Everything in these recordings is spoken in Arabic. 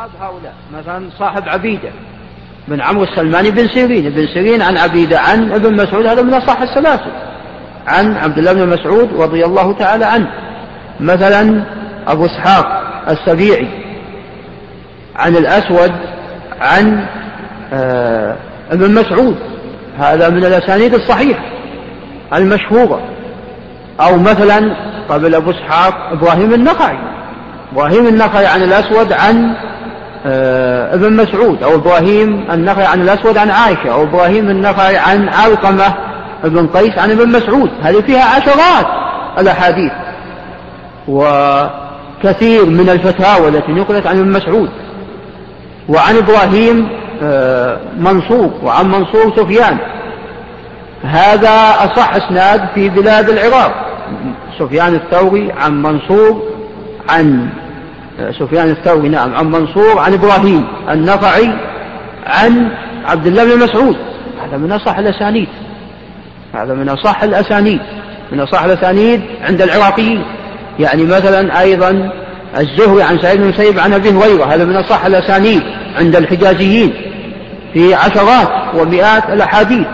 أصحاب هؤلاء مثلا صاحب عبيدة بن عمرو السلماني بن سيرين بن سيرين عن عبيدة عن ابن مسعود هذا من أصح السلاسل. عن عبد الله بن مسعود رضي الله تعالى عنه. مثلا أبو إسحاق السبيعي عن الأسود عن آه ابن مسعود. هذا من الأسانيد الصحيحة المشهورة. أو مثلا قبل أبو إسحاق إبراهيم النخعي. إبراهيم النخعي عن الأسود عن ابن مسعود أو إبراهيم النخعي عن الأسود عن عائشة أو إبراهيم النخعي عن علقمة ابن قيس عن ابن مسعود. هذه فيها عشرات الأحاديث وكثير من الفتاوى التي نقلت عن ابن مسعود. وعن إبراهيم آه منصور وعن منصور سفيان. هذا أصح إسناد في بلاد العراق. سفيان الثوري عن منصور عن سفيان الثوري نعم عن منصور عن إبراهيم النخعي عن عبد الله بن مسعود. هذا من أصح الأسانيد. هذا من أصح الأسانيد. من أصح الأسانيد عند العراقيين. يعني مثلا أيضا الزهري عن سعيد بن المسيب عن أبي هريرة. هذا من أصح الأسانيد عند الحجازيين في عشرات ومئات الأحاديث.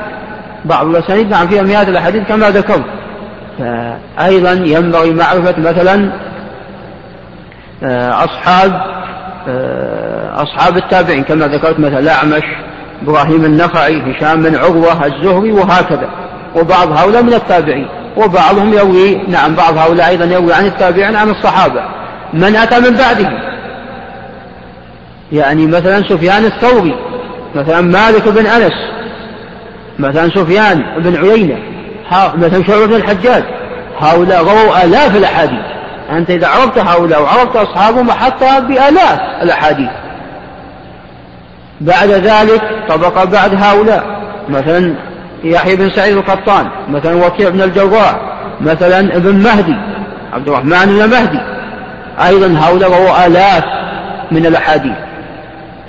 بعض الأسانيد نعم فيها مئات الأحاديث كما ذكرت. فأيضا ينبغي معرفة مثلا آه، أصحاب آه، أصحاب التابعين كما ذكرت مثلا الأعمش إبراهيم النخعي هشام بن عروة الزهري وهكذا. وبعض هؤلاء من التابعين. وبعضهم يروي نعم بعض هؤلاء أيضا يروي عن التابعين عن الصحابة. من أتى من بعده يعني مثلا سفيان الثوري مثلا مالك بن أنس مثلا سفيان بن عيينة مثلا شعبة بن الحجاج. هؤلاء رووا آلاف الأحاديث. أنت إذا عرفت هؤلاء وعرفت أصحابهم حتى بآلاف الأحاديث. بعد ذلك طبق بعد هؤلاء. مثلا يحيى بن سعيد القطان مثلا وكيع بن الجراح مثلا ابن مهدي عبد الرحمن بن مهدي. أيضا هؤلاء رووا آلاف من الأحاديث.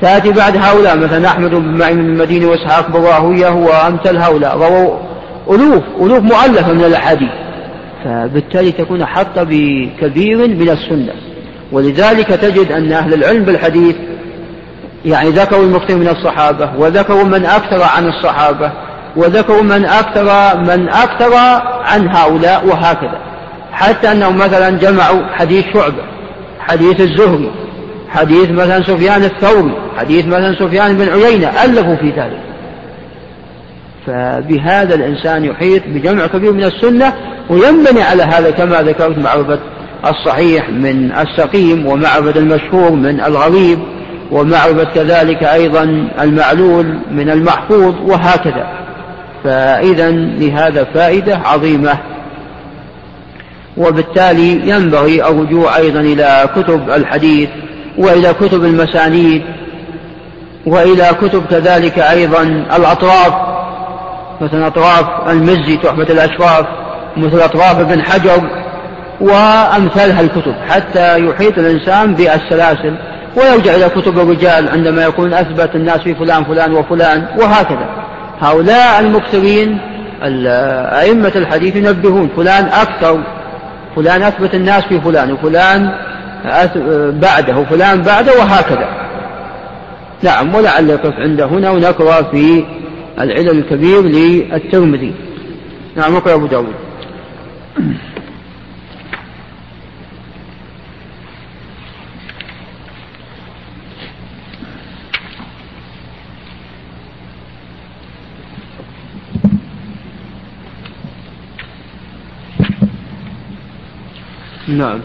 تأتي بعد هؤلاء مثلا أحمد بن معين المديني وإسحاق بن راهوية وأمثال هؤلاء. رووا ألوف ألوف مؤلفة من الأحاديث. فبالتالي تكون حتى بكبير من السنة. ولذلك تجد أن أهل العلم بالحديث يعني ذكروا المكثر من الصحابة وذكروا من أكثر عن الصحابة وذكروا من أكثر من أكثر عن هؤلاء وهكذا. حتى أنهم مثلا جمعوا حديث شعبة حديث الزهري حديث مثلا سفيان الثوري حديث مثلا سفيان بن عيينة ألفوا في ذلك. فبهذا الإنسان يحيط بجمع كبير من السنة وينبني على هذا كما ذكرت معرفة الصحيح من السقيم ومعرفة المشهور من الغريب ومعرفة كذلك أيضا المعلول من المحفوظ وهكذا. فإذا لهذا فائدة عظيمة. وبالتالي ينبغي الرجوع أيضا إلى كتب الحديث وإلى كتب المسانيد وإلى كتب كذلك أيضا الأطراف. مثل أطراف المزي تحفة الأشراف. مثل أطراف ابن حجر وأمثال الكتب حتى يحيط الإنسان بالسلاسل ويرجع إلى كتب الرجال عندما يكون أثبت الناس في فلان فلان وفلان وهكذا. هؤلاء المكثرين أئمة الحديث ينبهون فلان أكثر فلان أثبت الناس في فلان وفلان بعده وفلان بعده وهكذا. نعم ولعل يقف عند هنا ونقرأ في العلل الكبير للترمذي. نعم نقرأ أبو داود. نعم.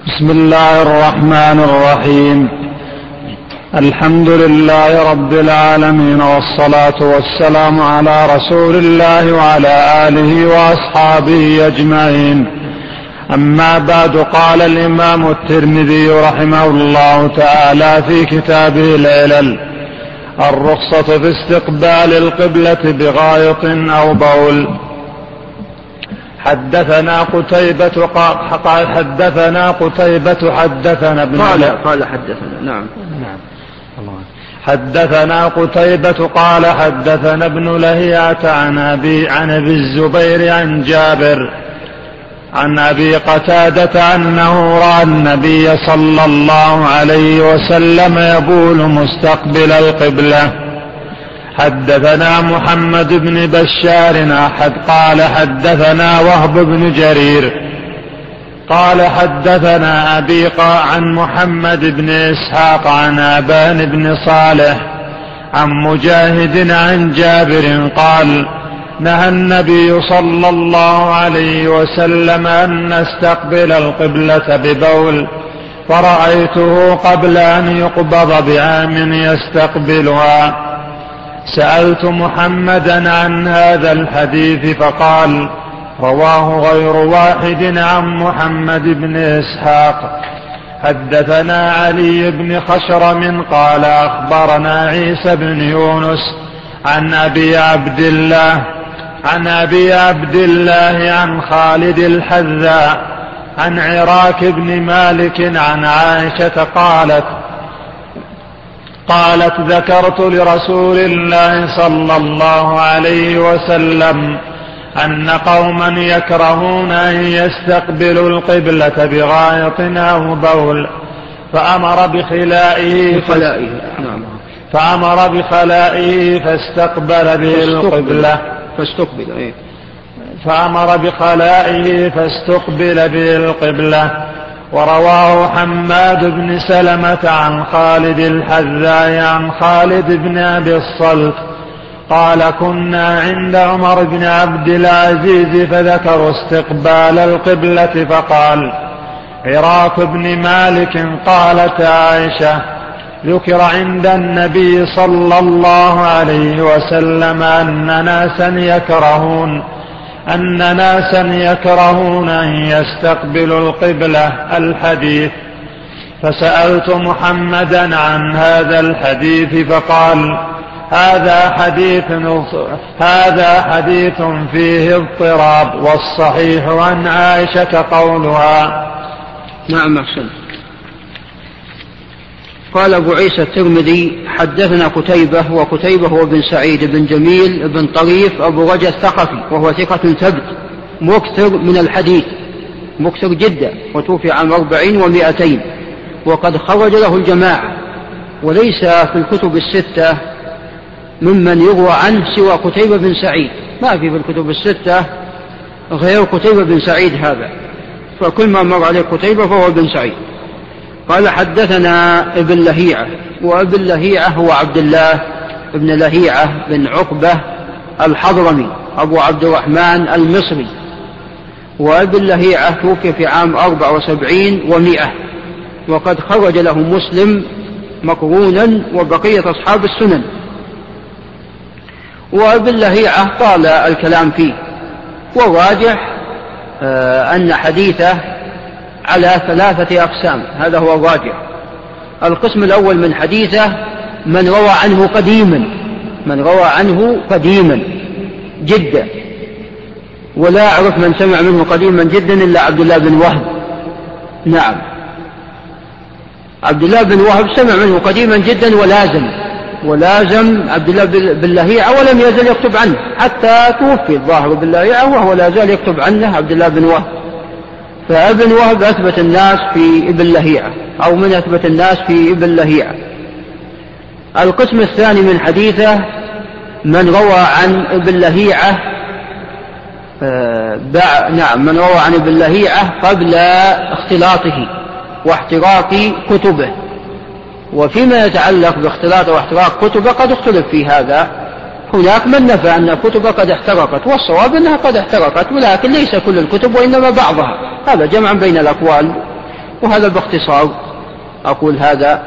بسم الله الرحمن الرحيم. الحمد لله رب العالمين والصلاة والسلام على رسول الله وعلى آله وأصحابه أجمعين. أما بعد قال الإمام الترمذي رحمه الله تعالى في كتابه العلل الرخصة في استقبال القبلة بغائط أو بول. حدثنا قتيبة قال حدثنا قتيبة حدثنا ابن قال قال حدثنا نعم. نعم. الله حدثنا قتيبة قال حدثنا ابن لهيعة عن أبي عن أبي الزبير عن جابر. عن أبي قتادة أنه رأى النبي صلى الله عليه وسلم يبول مستقبل القبلة. حدثنا محمد بن بشار أحد قال حدثنا وهب بن جرير. قال حدثنا أبي عن محمد بن إسحاق عن أبان بن صالح عن مجاهد عن جابر قال نهى النبي صلى الله عليه وسلم أن نستقبل القبلة ببول فرأيته قبل أن يقبض بعام يستقبلها. سألت محمدا عن هذا الحديث فقال رواه غير واحد عن محمد بن إسحاق. حدثنا علي بن خشرم قال أخبرنا عيسى بن يونس عن أبي عبد الله عن أبي عبد الله عن خالد الحذاء عن عراك بن مالك عن عائشة قالت قالت ذكرت لرسول الله صلى الله عليه وسلم أن قوما يكرهون أن يستقبلوا القبلة بغائط أو بول فأمر بخلائه بخلائه نعم. فأمر بخلائه فاستقبل به القبلة. فاستقبل إيه؟ فأمر بخلائه فاستقبل به القبلة ورواه حماد بن سلمة عن خالد الحذاء عن خالد بن أبي الصلت قال كنا عند عمر بن عبد العزيز فذكروا استقبال القبلة فقال عراك بن مالك قالت عائشة ذكر عند النبي صلى الله عليه وسلم أن ناسا يكرهون أن ناسا يكرهون أن يستقبلوا القبلة الحديث. فسألت محمدا عن هذا الحديث فقال هذا حديث هذا حديث فيه اضطراب والصحيح عن عائشة قولها. نعم أحسنت. قال أبو عيسى الترمذي حدثنا قتيبة وقتيبة هو بن سعيد بن جميل بن طريف أبو رجا الثقفي وهو ثقة ثبت مكثر من الحديث مكثر جدا وتوفي عام أربعين ومائتين وقد خرج له الجماعة وليس في الكتب الستة ممن يروى عنه سوى قتيبة بن سعيد. ما في في الكتب الستة غير قتيبة بن سعيد هذا. فكل ما مر عليه قتيبة فهو بن سعيد. قال حدثنا ابن لهيعة وابن لهيعة هو عبد الله بن لهيعة بن عقبة الحضرمي أبو عبد الرحمن المصري. وابن لهيعة توفي في عام أربع وسبعين ومائة وقد خرج له مسلم مقرونا وبقية أصحاب السنن. وابن لهيعة طال الكلام فيه والراجح آه، أن حديثه على ثلاثة أقسام. هذا هو الراجع القسم الأول من حديثه من روى عنه قديما. من روى عنه قديما. جدا ولا أعرف من سمع منه قديما جدا إلا عبد الله بن وهب. نعم. عبد الله بن وهب سمع منه قديما جدا ولازم. ولازم عبد الله بن لهيعة ولم يزل يكتب عنه. حتى توفي الظاهر باللهيعة وهو لا زال يكتب عنه عبد الله بن وهب. فابن وهب أثبت الناس في ابن لهيعة أو من أثبت الناس في ابن لهيعة. القسم الثاني من حديثه من روى عن ابن لهيعة آه نعم من روى عن ابن لهيعة قبل اختلاطه واحتراق كتبه. وفيما يتعلق باختلاط واحتراق كتبه قد اختلف في هذا. هناك من نفى أن الكتب قد احترقت والصواب أنها قد احترقت ولكن ليس كل الكتب وإنما بعضها. هذا جمع بين الأقوال وهذا باختصار أقول هذا.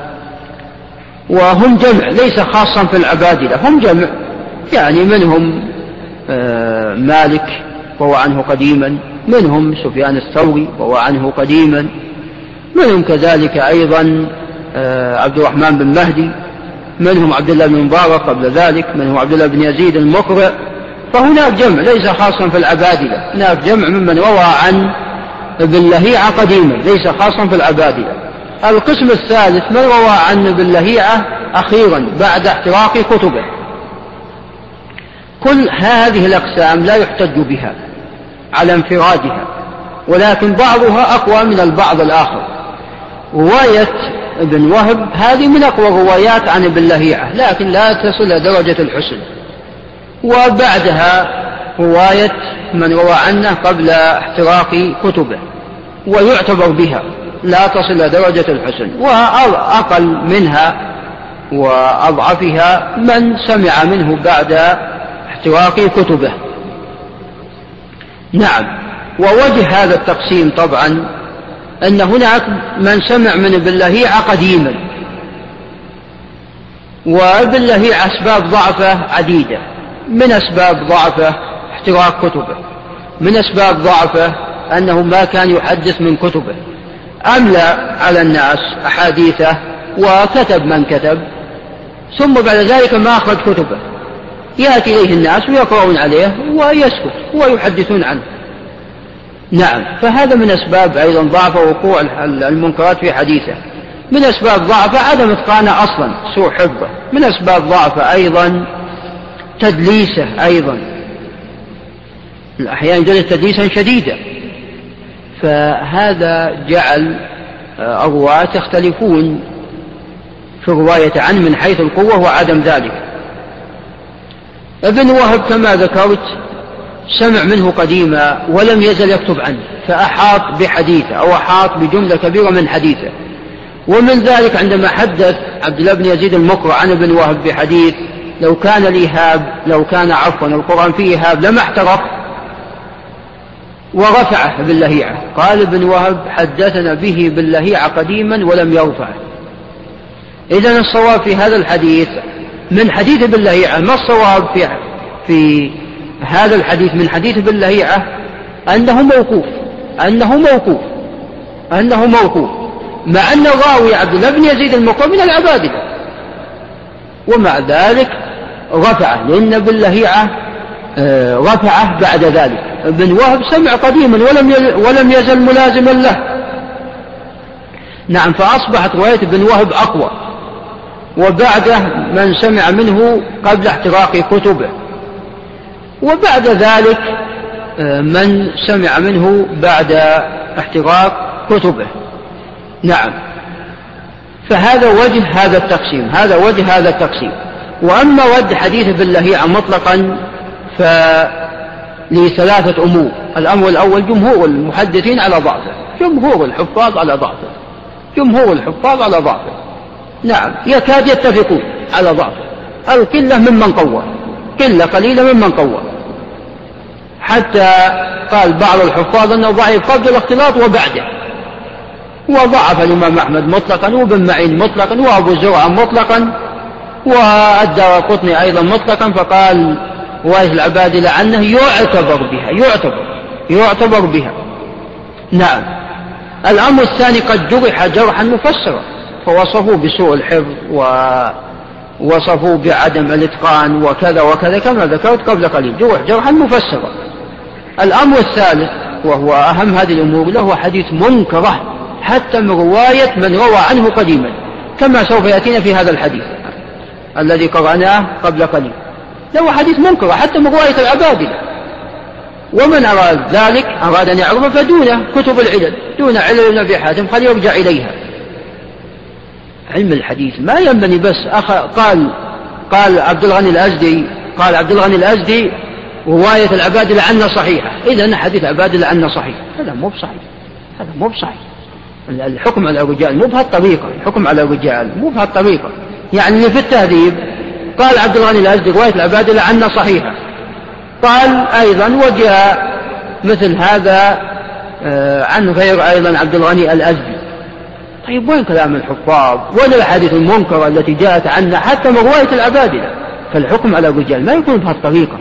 وهم جمع ليس خاصا في العبادلة هم جمع. يعني منهم آه، مالك وهو عنه قديما. منهم سفيان الثوري وهو عنه قديما. منهم كذلك أيضا آه، عبد الرحمن بن مهدي. منهم عبد الله بن مبارك قبل ذلك منهم عبد الله بن يزيد المقرئ. فهناك جمع ليس خاصا في العبادلة هناك جمع ممن روى عن ابن لهيعة قديما ليس خاصا في العبادلة. القسم الثالث من روى عن ابن لهيعة أخيرا بعد احتراق كتبه. كل هذه الأقسام لا يحتج بها على انفرادها ولكن بعضها أقوى من البعض الآخر. رواية ابن وهب هذه من أقوى الروايات عن ابن لهيعة لكن لا تصل إلى درجة الحسن. وبعدها رواية من روى عنه قبل احتراق كتبه ويعتبر بها لا تصل إلى درجة الحسن وأقل منها وأضعفها من سمع منه بعد احتراق كتبه. نعم ووجه هذا التقسيم طبعا أن هناك من سمع من ابن لهيعة قديما وابن لهيعة أسباب ضعفه عديدة من أسباب ضعفه احتراق كتبه من أسباب ضعفه أنه ما كان يحدث من كتبه أملى على الناس أحاديثه وكتب من كتب ثم بعد ذلك ما أخرج كتبه يأتي إليه الناس ويقرؤون عليه ويسكت ويحدثون عنه. نعم. فهذا من أسباب أيضا ضعف وقوع المنكرات في حديثه. من أسباب ضعف عدم إتقانه أصلا سوء حفظه. من أسباب ضعف أيضا تدليسه أيضا. أحيانا يدلس تدليسا شديدا. فهذا جعل آه، الرواة يختلفون في الرواية عنه من حيث القوة وعدم ذلك. ابن وهب كما ذكرت سمع منه قديما ولم يزل يكتب عنه فأحاط بحديثه أو أحاط بجملة كبيرة من حديثه. ومن ذلك عندما حدث عبد الله بن يزيد المقرع عن ابن وهب بحديث لو كان لي هاب لو كان عفوا القرآن فيه هاب لما احترق ورفعه باللهيعة. قال ابن وهب حدثنا به باللهيعة قديما ولم يرفعه. إذا الصواب في هذا الحديث من حديث ابن لهيعة ما الصواب في في هذا الحديث من حديث ابن لهيعة أنه موقوف أنه موقوف أنه موقوف مع أن الراوي عبد الله بن يزيد المقوم من العبادة. ومع ذلك رفعه لأن ابن لهيعة آه، رفعه بعد ذلك. ابن وهب سمع قديما ولم ولم يزل ملازما له. نعم فأصبحت رواية ابن وهب أقوى. وبعده من سمع منه قبل احتراق كتبه. وبعد ذلك آه، من سمع منه بعد احتراق كتبه. نعم. فهذا وجه هذا التقسيم هذا وجه هذا التقسيم. وأما رد حديث باللهيعة مطلقا فلثلاثة أمور. الأمر الأول جمهور المحدثين على ضعفه. جمهور الحفاظ على ضعفه. جمهور الحفاظ على ضعفه. نعم. يكاد يتفقون على ضعفه. القلة ممن قوى قلة قليلة ممن قوى حتى قال بعض الحفاظ أنه ضعيف قبل الاختلاط وبعده. وضعف الإمام أحمد مطلقا وابن معين مطلقا وأبو زرعة مطلقا والدار قطني أيضا مطلقا فقال وايس العباد لعنه يعتبر بها يعتبر يعتبر بها. نعم. الأمر الثاني قد جرح جرحا مفسرا فوصفوه بسوء الحفظ ووصفوه بعدم الإتقان وكذا وكذا كما ذكرت قبل قليل. جرح جرحا مفسرا. الأمر الثالث وهو أهم هذه الأمور له حديث منكرة حتى من رواية من روى عنه قديما كما سوف يأتينا في هذا الحديث الذي قرأناه قبل قليل. له حديث منكرة حتى من رواية العبادلة ومن أراد ذلك أراد أن يعرف فدونه كتب العلل دون علل أبي حاتم فليرجع إليها. علم الحديث ما ينبني بس أخ قال قال عبد الغني الأزدي قال عبد الغني الأزدي رواية العبادلة عنا صحيحة. إذا حديث العبادلة عنا صحيح. هذا مو بصحيح. هذا مو بصحيح. الحكم على الرجال مو بهالطريقة الحكم على الرجال مو بهالطريقة يعني في التهذيب قال عبد الغني الأزدي رواية العبادلة عنا صحيحة. قال أيضا وجاء مثل هذا آه، عن غير أيضا عبد الغني الأزدي. طيب وين كلام الحفاظ؟ وين الأحاديث المنكرة التي جاءت عنا حتى من رواية العبادلة فالحكم على الرجال ما يكون بهالطريقة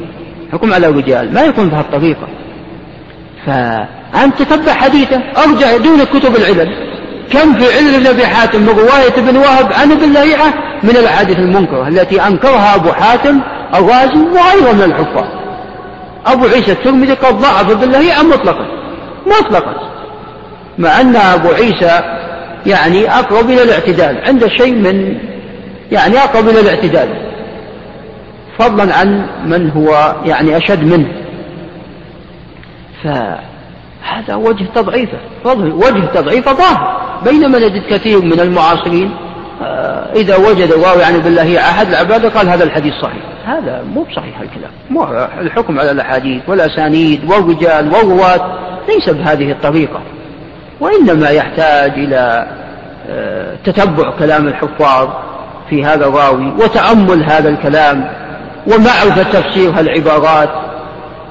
الحكم على الرجال ما يكون بهالطريقة فأنت تتبع حديثه أرجع دون كتب العلل. كم في علل ابن أبي حاتم من رواية ابن وهب عن ابن لهيعة من الأحاديث المنكرة التي أنكرها أبو حاتم الرازي وغيره من الحفاظ. أبو عيسى الترمذي قد ضعف ابن لهيعة مطلقا مطلقا. مع أن أبو عيسى يعني أقرب إلى الاعتدال عنده شيء من يعني أقرب إلى الاعتدال. فضلا عن من هو يعني أشد منه. هذا وجه تضعيفه وجه تضعيفه ظاهر. بينما نجد كثير من المعاصرين آه، إذا وجد واو يعني بالله أحد العبادة قال هذا الحديث صحيح. هذا مو بصحيح الكلام. مو الحكم على الأحاديث والأسانيد والرجال والرواة ليس بهذه الطريقة. وإنما يحتاج إلى آه، تتبع كلام الحفاظ في هذا الراوي وتأمل هذا الكلام ومعرفة تفسير هالعبارات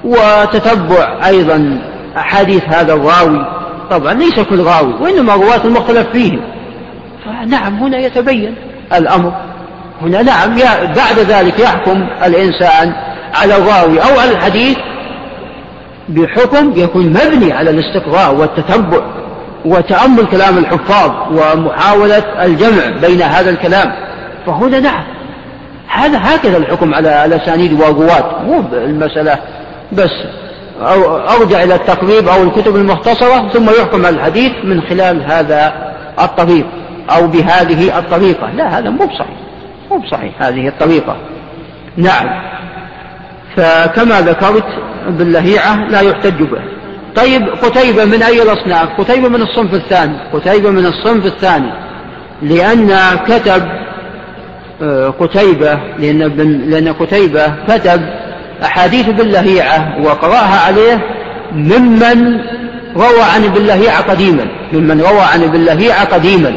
وتتبع أيضا أحاديث هذا الراوي. طبعا ليس كل راوي وإنما رواة المختلف فيهم. فنعم هنا يتبين. الأمر هنا نعم بعد ذلك يحكم الإنسان على الراوي أو على الحديث بحكم يكون مبني على الاستقراء والتتبع وتأمل كلام الحفاظ ومحاولة الجمع بين هذا الكلام. فهنا نعم هذا هكذا الحكم على الأسانيد والرواة مو المسألة بس. أو أرجع إلى التقريب أو الكتب المختصرة ثم يحكم على الحديث من خلال هذا الطريق أو بهذه الطريقة. لا هذا مو بصحيح. مو بصحيح هذه الطريقة. نعم. فكما ذكرت باللهيعة لا يحتج به. طيب قتيبة من أي الأصناف؟ قتيبة من الصنف الثاني. قتيبة من الصنف الثاني. لأن كتب قتيبة لأن, لأن قتيبة كتب أحاديث باللهيعة وقرأها عليه ممن روى عن باللهيعة قديما ممن روى عن باللهيعة قديما.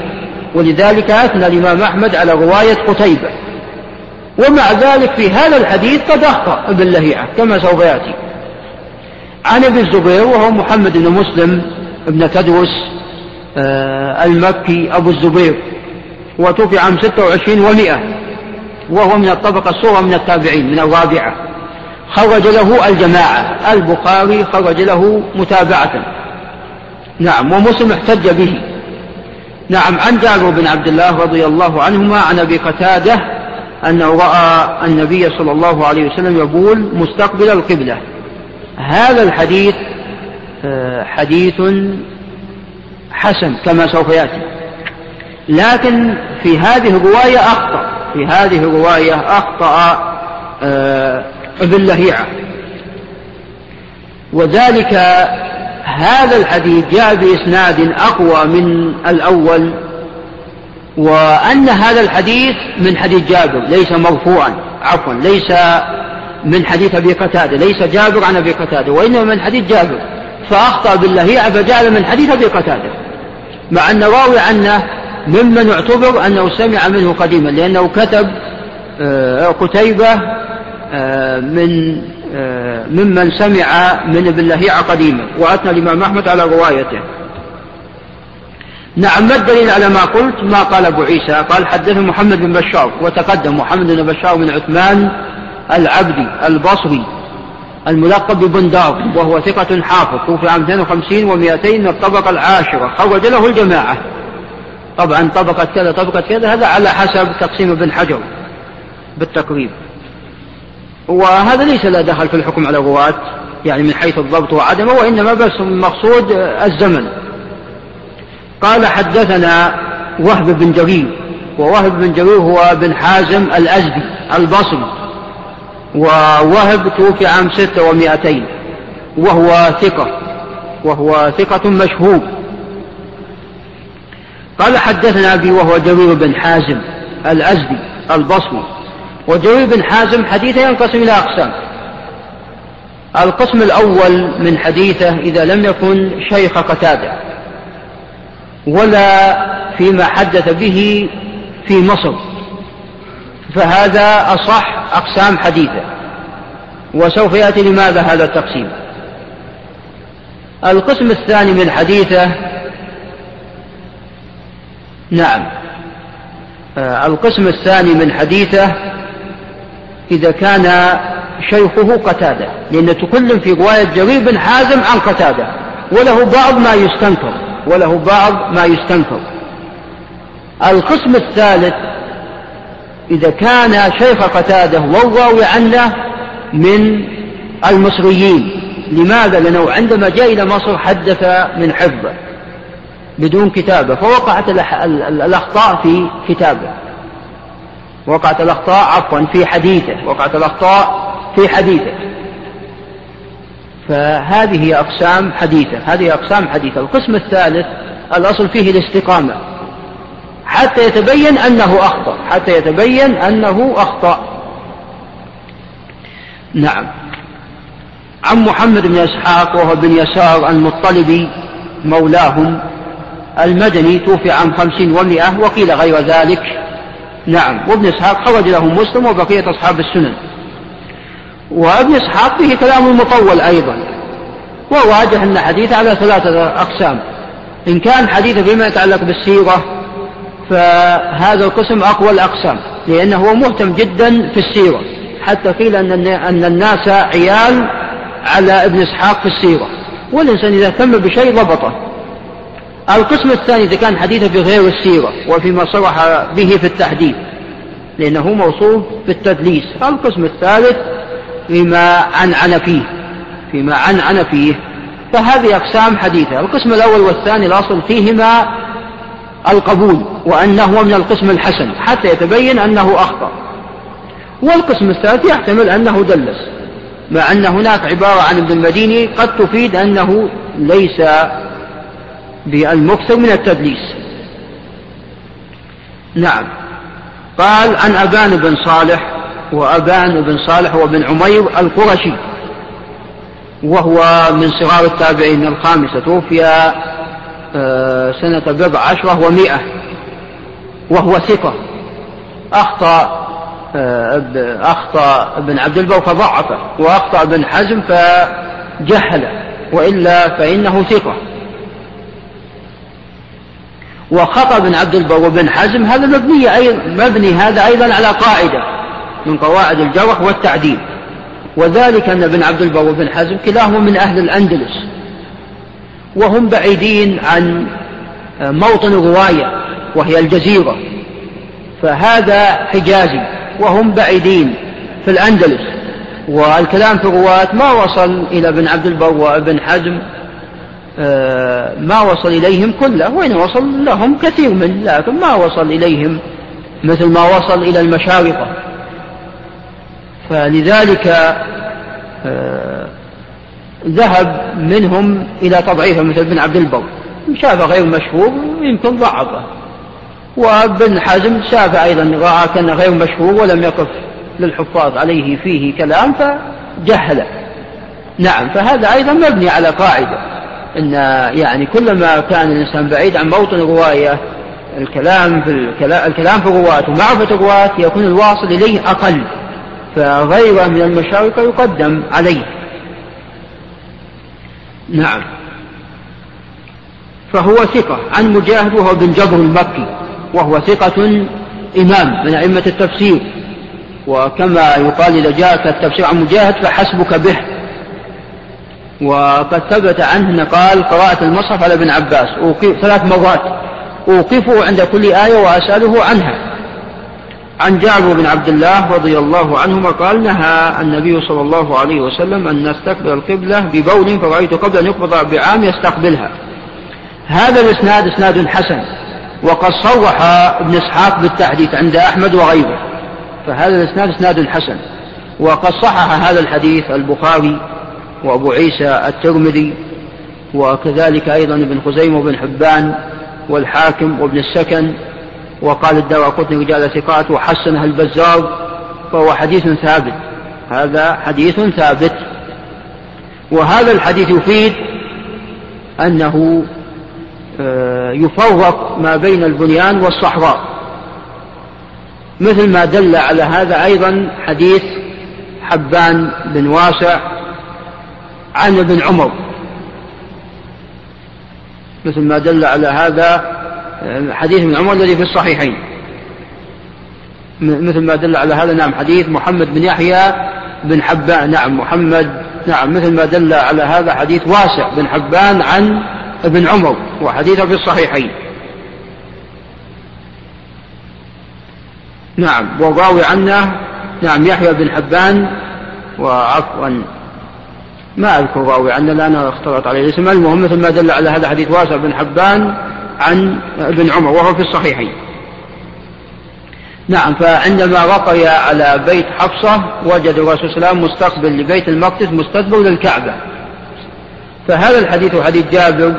ولذلك أثنى الإمام أحمد على رواية قتيبة. ومع ذلك في هذا الحديث قد أخطأ باللهيعة كما سوف يأتي. عن ابن الزبير وهو محمد بن مسلم بن تدوس آه، المكي أبو الزبير. وتوفي عام 26 ومئة. وهو من الطبقة الصغرى من التابعين من الرابعة. خرج له الجماعة. البخاري خرج له متابعة. نعم ومسلم احتج به. نعم عن جابر بن عبد الله رضي الله عنهما عن أبي قتادة أنه رأى النبي صلى الله عليه وسلم يقول مستقبل القبلة. هذا الحديث آه، حديث حسن كما سوف يأتي. لكن في هذه الرواية أخطأ. في هذه الرواية أخطأ آه، ابن لهيعة. وذلك هذا الحديث جاء بإسناد أقوى من الأول وأن هذا الحديث من حديث جابر ليس مرفوعا عفوا ليس من حديث أبي قتادة ليس جابر عن أبي قتادة وإنما من حديث جابر. فأخطأ بالله فجعل من حديث أبي قتادة مع أن راوي عنه ممن اعتبر أنه سمع منه قديما لأنه كتب آه، قتيبة آه، من آه، ممن سمع من ابن لهيعة قديما وأثنى الإمام أحمد على روايته. نعم ما الدليل على ما قلت؟ ما قال أبو عيسى قال حدث محمد بن بشار وتقدم محمد بن بشار بن عثمان العبدي البصري الملقب ببندار وهو ثقة حافظ توفي عام 52 و200 من الطبقة العاشرة خرج له الجماعة. طبعا طبقة كذا طبقة كذا هذا على حسب تقسيم ابن حجر بالتقريب. وهذا ليس له دخل في الحكم على الرواة يعني من حيث الضبط وعدمه وإنما بس المقصود الزمن. قال حدثنا وهب بن جرير ووهب بن جرير هو بن حازم الأزدي البصري ووهب توفي عام ستة ومائتين وهو ثقة وهو ثقة مشهور. قال حدثنا أبي وهو جرير بن حازم الأزدي البصري وجرير بن حازم حديثه ينقسم إلى أقسام. القسم الأول من حديثه إذا لم يكن شيخ قتادة ولا فيما حدث به في مصر. فهذا أصح أقسام حديثه. وسوف يأتي لماذا هذا التقسيم؟ القسم الثاني من حديثه نعم. آه، القسم الثاني من حديثه إذا كان شيخه قتادة لأن تكلم في رواية جرير بن حازم عن قتادة وله بعض ما يستنكر وله بعض ما يستنكر. القسم الثالث إذا كان شيخ قتادة والراوي عنه من المصريين لماذا؟ لأنه عندما جاء إلى مصر حدث من حفظه. بدون كتابة فوقعت الأخطاء في كتابة. وقعت الأخطاء عفوا في حديثه. وقعت الأخطاء في حديثه. فهذه أقسام حديثة. هذه أقسام حديثة. القسم الثالث الأصل فيه الاستقامة. حتى يتبين أنه أخطأ. حتى يتبين أنه أخطأ. نعم. عن محمد بن إسحاق وهو بن يسار المطلبي مولاهم. المدني توفي عام خمسين ومئة وقيل غير ذلك. نعم. وابن إسحاق خرج له مسلم وبقية أصحاب السنن. وابن إسحاق فيه كلام مطول أيضا. وواجه أن حديث على ثلاثة أقسام. إن كان حديث فيما يتعلق بالسيرة فهذا القسم أقوى الأقسام لأنه هو مهتم جدا في السيرة. حتى قيل أن أن الناس عيال على ابن إسحاق في السيرة. والإنسان إذا اهتم بشيء ضبطه. القسم الثاني إذا كان حديثا في غير السيرة وفيما صرح به في التحديث لأنه موصوف بالتدليس. القسم الثالث فيما عنعن فيه فيما عنعن فيه فهذه أقسام حديثة. القسم الأول والثاني الأصل فيهما القبول وأنه من القسم الحسن حتى يتبين أنه أخطأ. والقسم الثالث يحتمل أنه دلس مع أن هناك عبارة عن ابن المديني قد تفيد أنه ليس بالمكثر من التدليس. نعم. قال عن أبان بن صالح وأبان بن صالح وبن عمير القرشي وهو من صغار التابعين الخامسة توفي آه، سنة بضع عشرة ومائة وهو ثقة. أخطأ آه، أخطأ ابن عبد البر فضعفه وأخطأ ابن حزم فجهله وإلا فإنه ثقة. وخطأ ابن عبد البر وابن حزم هذا مبني أيضا مبني هذا أيضا على قاعدة من قواعد الجرح والتعديل. وذلك أن ابن عبد البر وابن حزم كلاهما من أهل الأندلس. وهم بعيدين عن موطن الرواية وهي الجزيرة. فهذا حجازي. وهم بعيدين في الأندلس. والكلام في الرواة ما وصل إلى ابن عبد البر وابن حزم ما وصل إليهم كله وإن وصل لهم كثير من لكن ما وصل إليهم مثل ما وصل إلى المشارقة فلذلك آه، ذهب منهم إلى تضعيفه مثل ابن عبد البر. شاف غير مشهور يمكن ضعفه. وابن حزم شاف أيضا رأى كان غير مشهور ولم يقف للحفاظ عليه فيه كلام فجهله. نعم فهذا أيضا مبني على قاعدة. أن يعني كلما كان الإنسان بعيد عن موطن الرواية الكلام في الكلام, في الرواة ومعرفة الرواة يكون الواصل إليه أقل فغيره من المشارقة يقدم عليه. نعم. فهو ثقة عن مجاهد وهو بن جبر المكي وهو ثقة إمام من أئمة التفسير. وكما يقال إذا جاءك التفسير عن مجاهد فحسبك به. وقد ثبت عنه قال قراءة المصحف على ابن عباس. ثلاث مرات. أوقفه عند كل آية وأسأله عنها. عن جابر بن عبد الله رضي الله عنهما قال نهى النبي صلى الله عليه وسلم أن نستقبل القبلة ببول فرأيت قبل أن يقبض بعام يستقبلها. هذا الإسناد إسناد حسن وقد صرح ابن إسحاق بالتحديث عند أحمد وغيره. فهذا الإسناد إسناد حسن وقد صحح هذا الحديث البخاري وأبو عيسى الترمذي وكذلك أيضا ابن خزيمة وابن حبان والحاكم وابن السكن وقال الدار قطن رجال ثقات وحسنها البزار فهو حديث ثابت. هذا حديث ثابت. وهذا الحديث يفيد أنه آه، يفرق ما بين البنيان والصحراء. مثل ما دل على هذا أيضا حديث حبان بن واسع عن ابن عمر. مثل ما دل على هذا حديث ابن عمر الذي في الصحيحين. مثل ما دل على هذا نعم حديث محمد بن يحيى بن حبان. نعم محمد نعم مثل ما دل على هذا حديث واسع بن حبان عن ابن عمر وحديثه في الصحيحين. نعم والراوي عنه نعم يحيى بن حبان وعفوا. ما أذكر راوي عنه لأن اختلط عليه الاسم. المهم مثل ما دل على هذا حديث واسع بن حبان عن ابن عمر وهو في الصحيحين. نعم فعندما رقي على بيت حفصة وجد الرسول صلى الله عليه وسلم مستقبل لبيت المقدس مستدبر للكعبة. فهذا الحديث وحديث جابر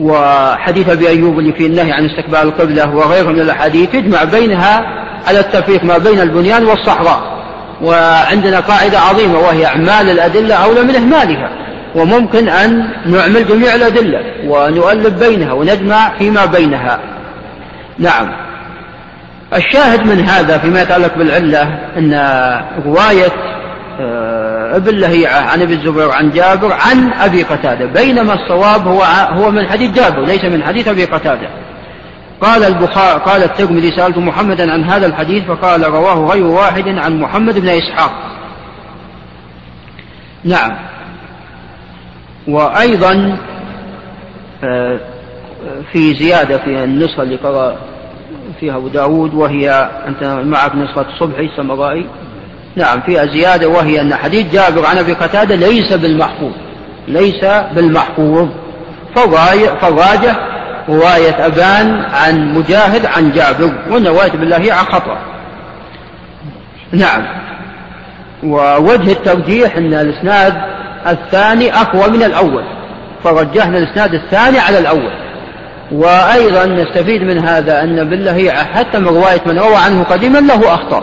وحديث أبي أيوب اللي فيه النهي عن استقبال القبلة وغيره من الأحاديث يجمع بينها على التفريق ما بين البنيان والصحراء. وعندنا قاعدة عظيمة وهي أعمال الأدلة أولى من إهمالها وممكن أن نعمل جميع الأدلة ونؤلف بينها ونجمع فيما بينها. نعم. الشاهد من هذا فيما يتعلق بالعلة أن رواية آه، ابن لهيعة عن ابي الزبير عن جابر عن أبي قتادة بينما الصواب هو هو من حديث جابر ليس من حديث أبي قتادة. قال البخاري قال الترمذي سألت محمدا عن هذا الحديث فقال رواه غير واحد عن محمد بن إسحاق. نعم. وأيضا آه، في زيادة في النسخة اللي قرأ فيها أبو داود وهي أنت معك نسخة صبحي السمرائي نعم فيها زيادة وهي أن حديث جابر عن أبي قتادة ليس بالمحفوظ ليس بالمحفوظ. فالراجح رواية أبان عن مجاهد عن جابر وأن رواية بالله عن خطأ. نعم. ووجه الترجيح أن الإسناد الثاني أقوى من الأول. فرجحنا الإسناد الثاني على الأول. وأيضا نستفيد من هذا أن بالله حتى من رواية من روى عنه قديما له أخطاء.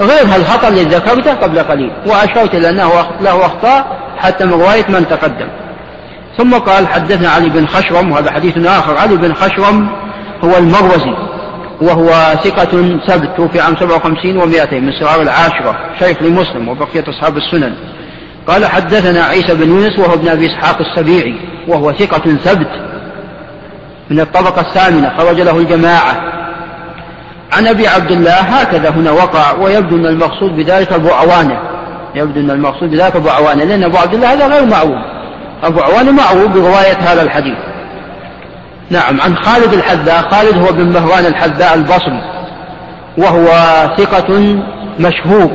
غير الخطأ الذي ذكرته قبل قليل. وأشرت إلى أنه له أخطاء حتى من رواية من تقدم. ثم قال حدثنا علي بن خشرم وهذا حديث آخر علي بن خشرم هو المروزي وهو ثقة ثبت توفي عام 57 و200 من سرار العاشرة شيخ لمسلم وبقية أصحاب السنن. قال حدثنا عيسى بن يونس وهو ابن أبي إسحاق السبيعي وهو ثقة ثبت من الطبقة الثامنة خرج له الجماعة. عن أبي عبد الله هكذا هنا وقع ويبدو أن المقصود بذلك أبو عوانة. يبدو أن المقصود بذلك أبو عوانة لأن أبو عبد الله هذا غير معروف. أبو عوانة معروف برواية هذا الحديث. نعم عن خالد الحذاء خالد هو بن مهران الحذاء البصري وهو ثقة مشهور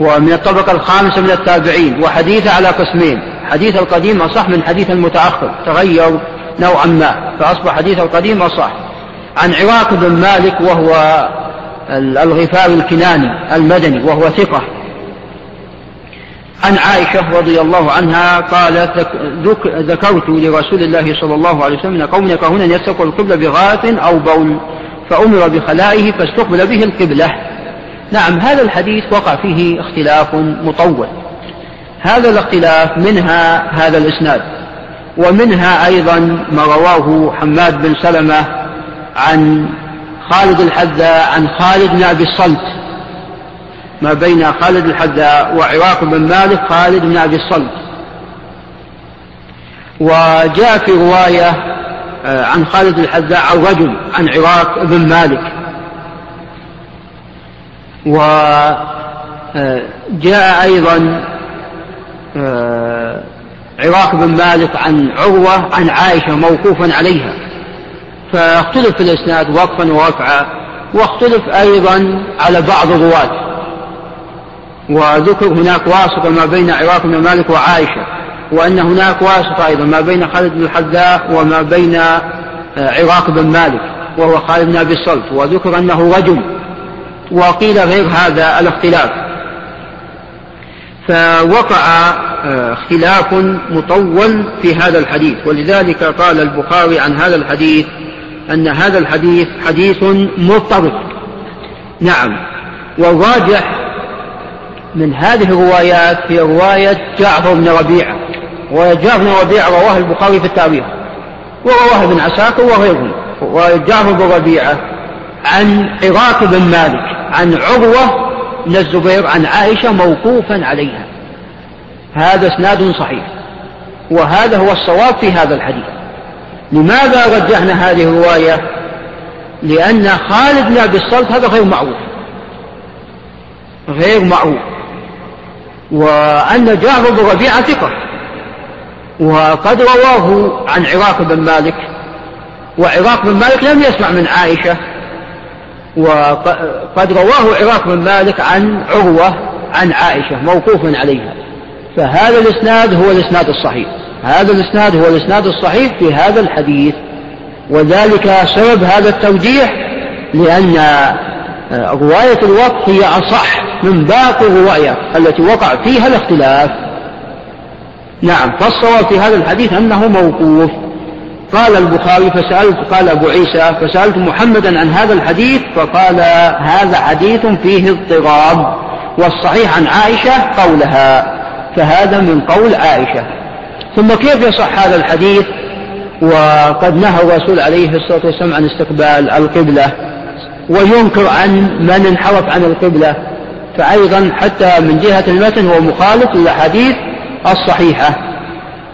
ومن الطبقة الخامسة من التابعين وحديثه على قسمين حديث القديم أصح من حديث المتأخر تغير نوعا ما فأصبح حديث القديم أصح. عن عراق بن مالك وهو الغفار الكناني المدني وهو ثقة. عن عائشة رضي الله عنها قالت ذكرت لرسول الله صلى الله عليه وسلم قوم يكرهون أن يستقبلوا القبلة بغاث أو بول فأمر بخلائه فاستقبل به القبلة. نعم هذا الحديث وقع فيه اختلاف مطول. هذا الاختلاف منها هذا الإسناد ومنها أيضا ما رواه حماد بن سلمة عن خالد الحذاء عن خالد بن أبي الصلت. ما بين خالد الحذاء وعراق بن مالك خالد بن أبي الصلت وجاء في رواية آه، عن خالد الحذاء عن رجل عن عراق بن مالك. وجاء أيضا آه، عراق بن مالك عن عروة عن عائشة موقوفا عليها. فاختلف في الإسناد وقفا ورفعا واختلف أيضا على بعض الرواة. وذكر هناك واسطة ما بين عراق بن مالك وعائشة وأن هناك واسطة أيضا ما بين خالد بن الحذاء وما بين آه، عراق بن مالك وهو خالد بن أبي الصلت وذكر أنه رجل وقيل غير هذا الاختلاف. فوقع آه، اختلاف مطول في هذا الحديث ولذلك قال البخاري عن هذا الحديث أن هذا الحديث حديث مضطرب. نعم. والراجح من هذه الروايات هي رواية جعفر بن ربيعة وجعفر بن ربيعة رواه البخاري في التاريخ ورواه ابن عساكر وغيره وجعفر بن ربيعة عن عراق بن مالك عن عروة بن الزبير عن عائشة موقوفا عليها. هذا إسناد صحيح. وهذا هو الصواب في هذا الحديث. لماذا رجحنا هذه الرواية؟ لأن خالد بن أبي الصلت هذا غير معروف. غير معروف. وأن جعفر بن ربيعة ثقة. وقد رواه عن عراق بن مالك. وعراق بن مالك لم يسمع من عائشة. وقد رواه عراق بن مالك عن عروة عن عائشة موقوفا عليها. فهذا الإسناد هو الإسناد الصحيح. هذا الإسناد هو الإسناد الصحيح في هذا الحديث. وذلك سبب هذا التوجيح لأن رواية الوقت هي أصح من باقي الروايات التي وقع فيها الاختلاف. نعم فالصواب في هذا الحديث أنه موقوف. قال البخاري فسألت قال أبو عيسى فسألت محمدا عن هذا الحديث فقال هذا حديث فيه اضطراب والصحيح عن عائشة قولها فهذا من قول عائشة. ثم كيف يصح هذا الحديث؟ وقد نهى الرسول عليه الصلاة والسلام عن استقبال القبلة. وينكر عن من انحرف عن القبلة. فأيضا حتى من جهة المتن هو مخالف للأحاديث الصحيحة.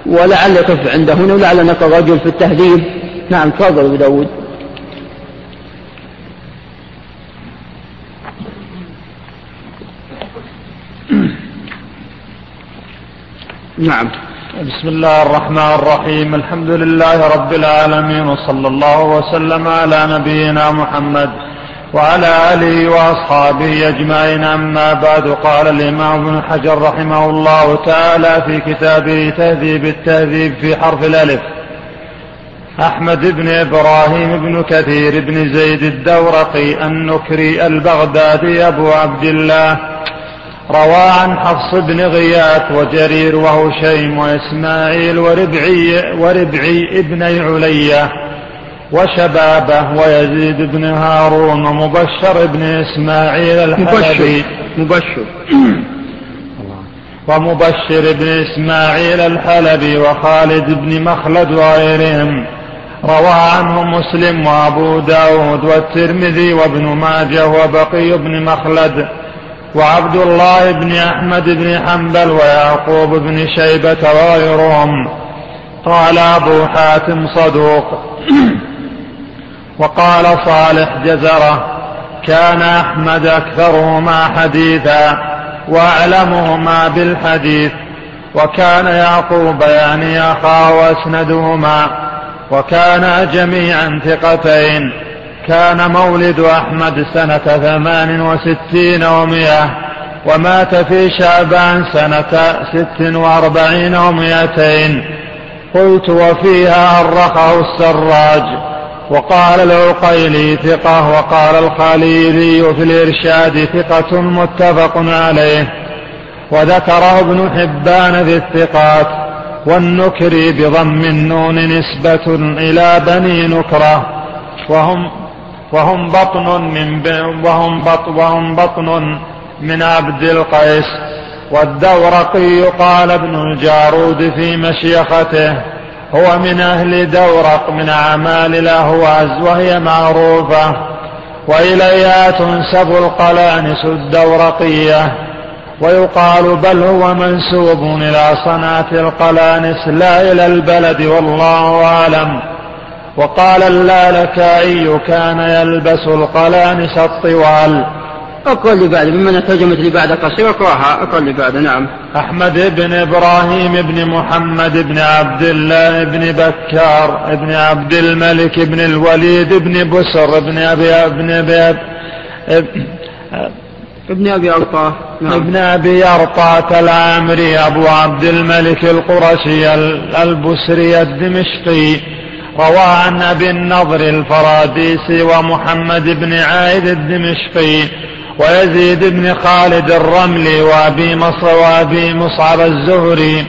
ولعل يقف عنده هنا ولعل نقل رجل في التهذيب. نعم تفضل أبو داود. نعم. بسم الله الرحمن الرحيم. الحمد لله رب العالمين وصلى الله وسلم على نبينا محمد. وعلى آله وأصحابه أجمعين. أما بعد قال الإمام ابن حجر رحمه الله تعالى في كتابه تهذيب التهذيب في حرف الألف. أحمد بن إبراهيم بن كثير بن زيد الدورقي النكري البغدادي أبو عبد الله. روى عن حفص بن غياث وجرير وهشيم وإسماعيل وربعي, وربعي ابني علية وشبابه ويزيد بن هارون ومبشر بن إسماعيل الحلبي. مبشر. ومبشر بن إسماعيل الحلبي وخالد بن مخلد وغيرهم. روى عنه مسلم وأبو داود والترمذي وابن ماجه وبقي بن مخلد وعبد الله بن أحمد بن حنبل ويعقوب بن شيبة وغيرهم. قال أبو حاتم صدوق. وقال صالح جزرة كان أحمد أكثرهما حديثا وأعلمهما بالحديث وكان يعقوب يعني أخاه وأسندهما وكانا جميعا ثقتين كان مولد أحمد سنة ثمان وستين ومائة ومات في شعبان سنة ست وأربعين ومائتين قلت وفيها أرخه السراج وقال العقيلي ثقة وقال الخليلي في الإرشاد ثقة متفق عليه. وذكره ابن حبان في الثقات والنكري بضم النون نسبة إلى بني نكرة. وهم وهم بطن من وهم بطن وهم بطن من عبد القيس. والدورقي قال ابن الجارود في مشيخته هو من أهل دورق من أعمال الأهواز وهي معروفة. وإليها تنسب القلانس الدورقية. ويقال بل هو منسوب إلى صنعة القلانس لا إلى البلد والله أعلم. وقال اللالكائي كان يلبس القلانس الطوال. اقرأ اللي بعد ممن ترجمت اللي بعد قصير اقرأها اقرأ اللي بعد نعم. أحمد بن إبراهيم بن محمد بن عبد الله بن بكار بن عبد الملك بن الوليد بن بسر بن أبي ابن أبي ابن أبي أرطاة نعم. ابن أبي أرطاة العامري أبو عبد الملك القرشي البسري الدمشقي. روى عن أبي النضر الفراديسي ومحمد بن عايد الدمشقي. ويزيد بن خالد الرملي وأبي مصر وأبي مصعب الزهري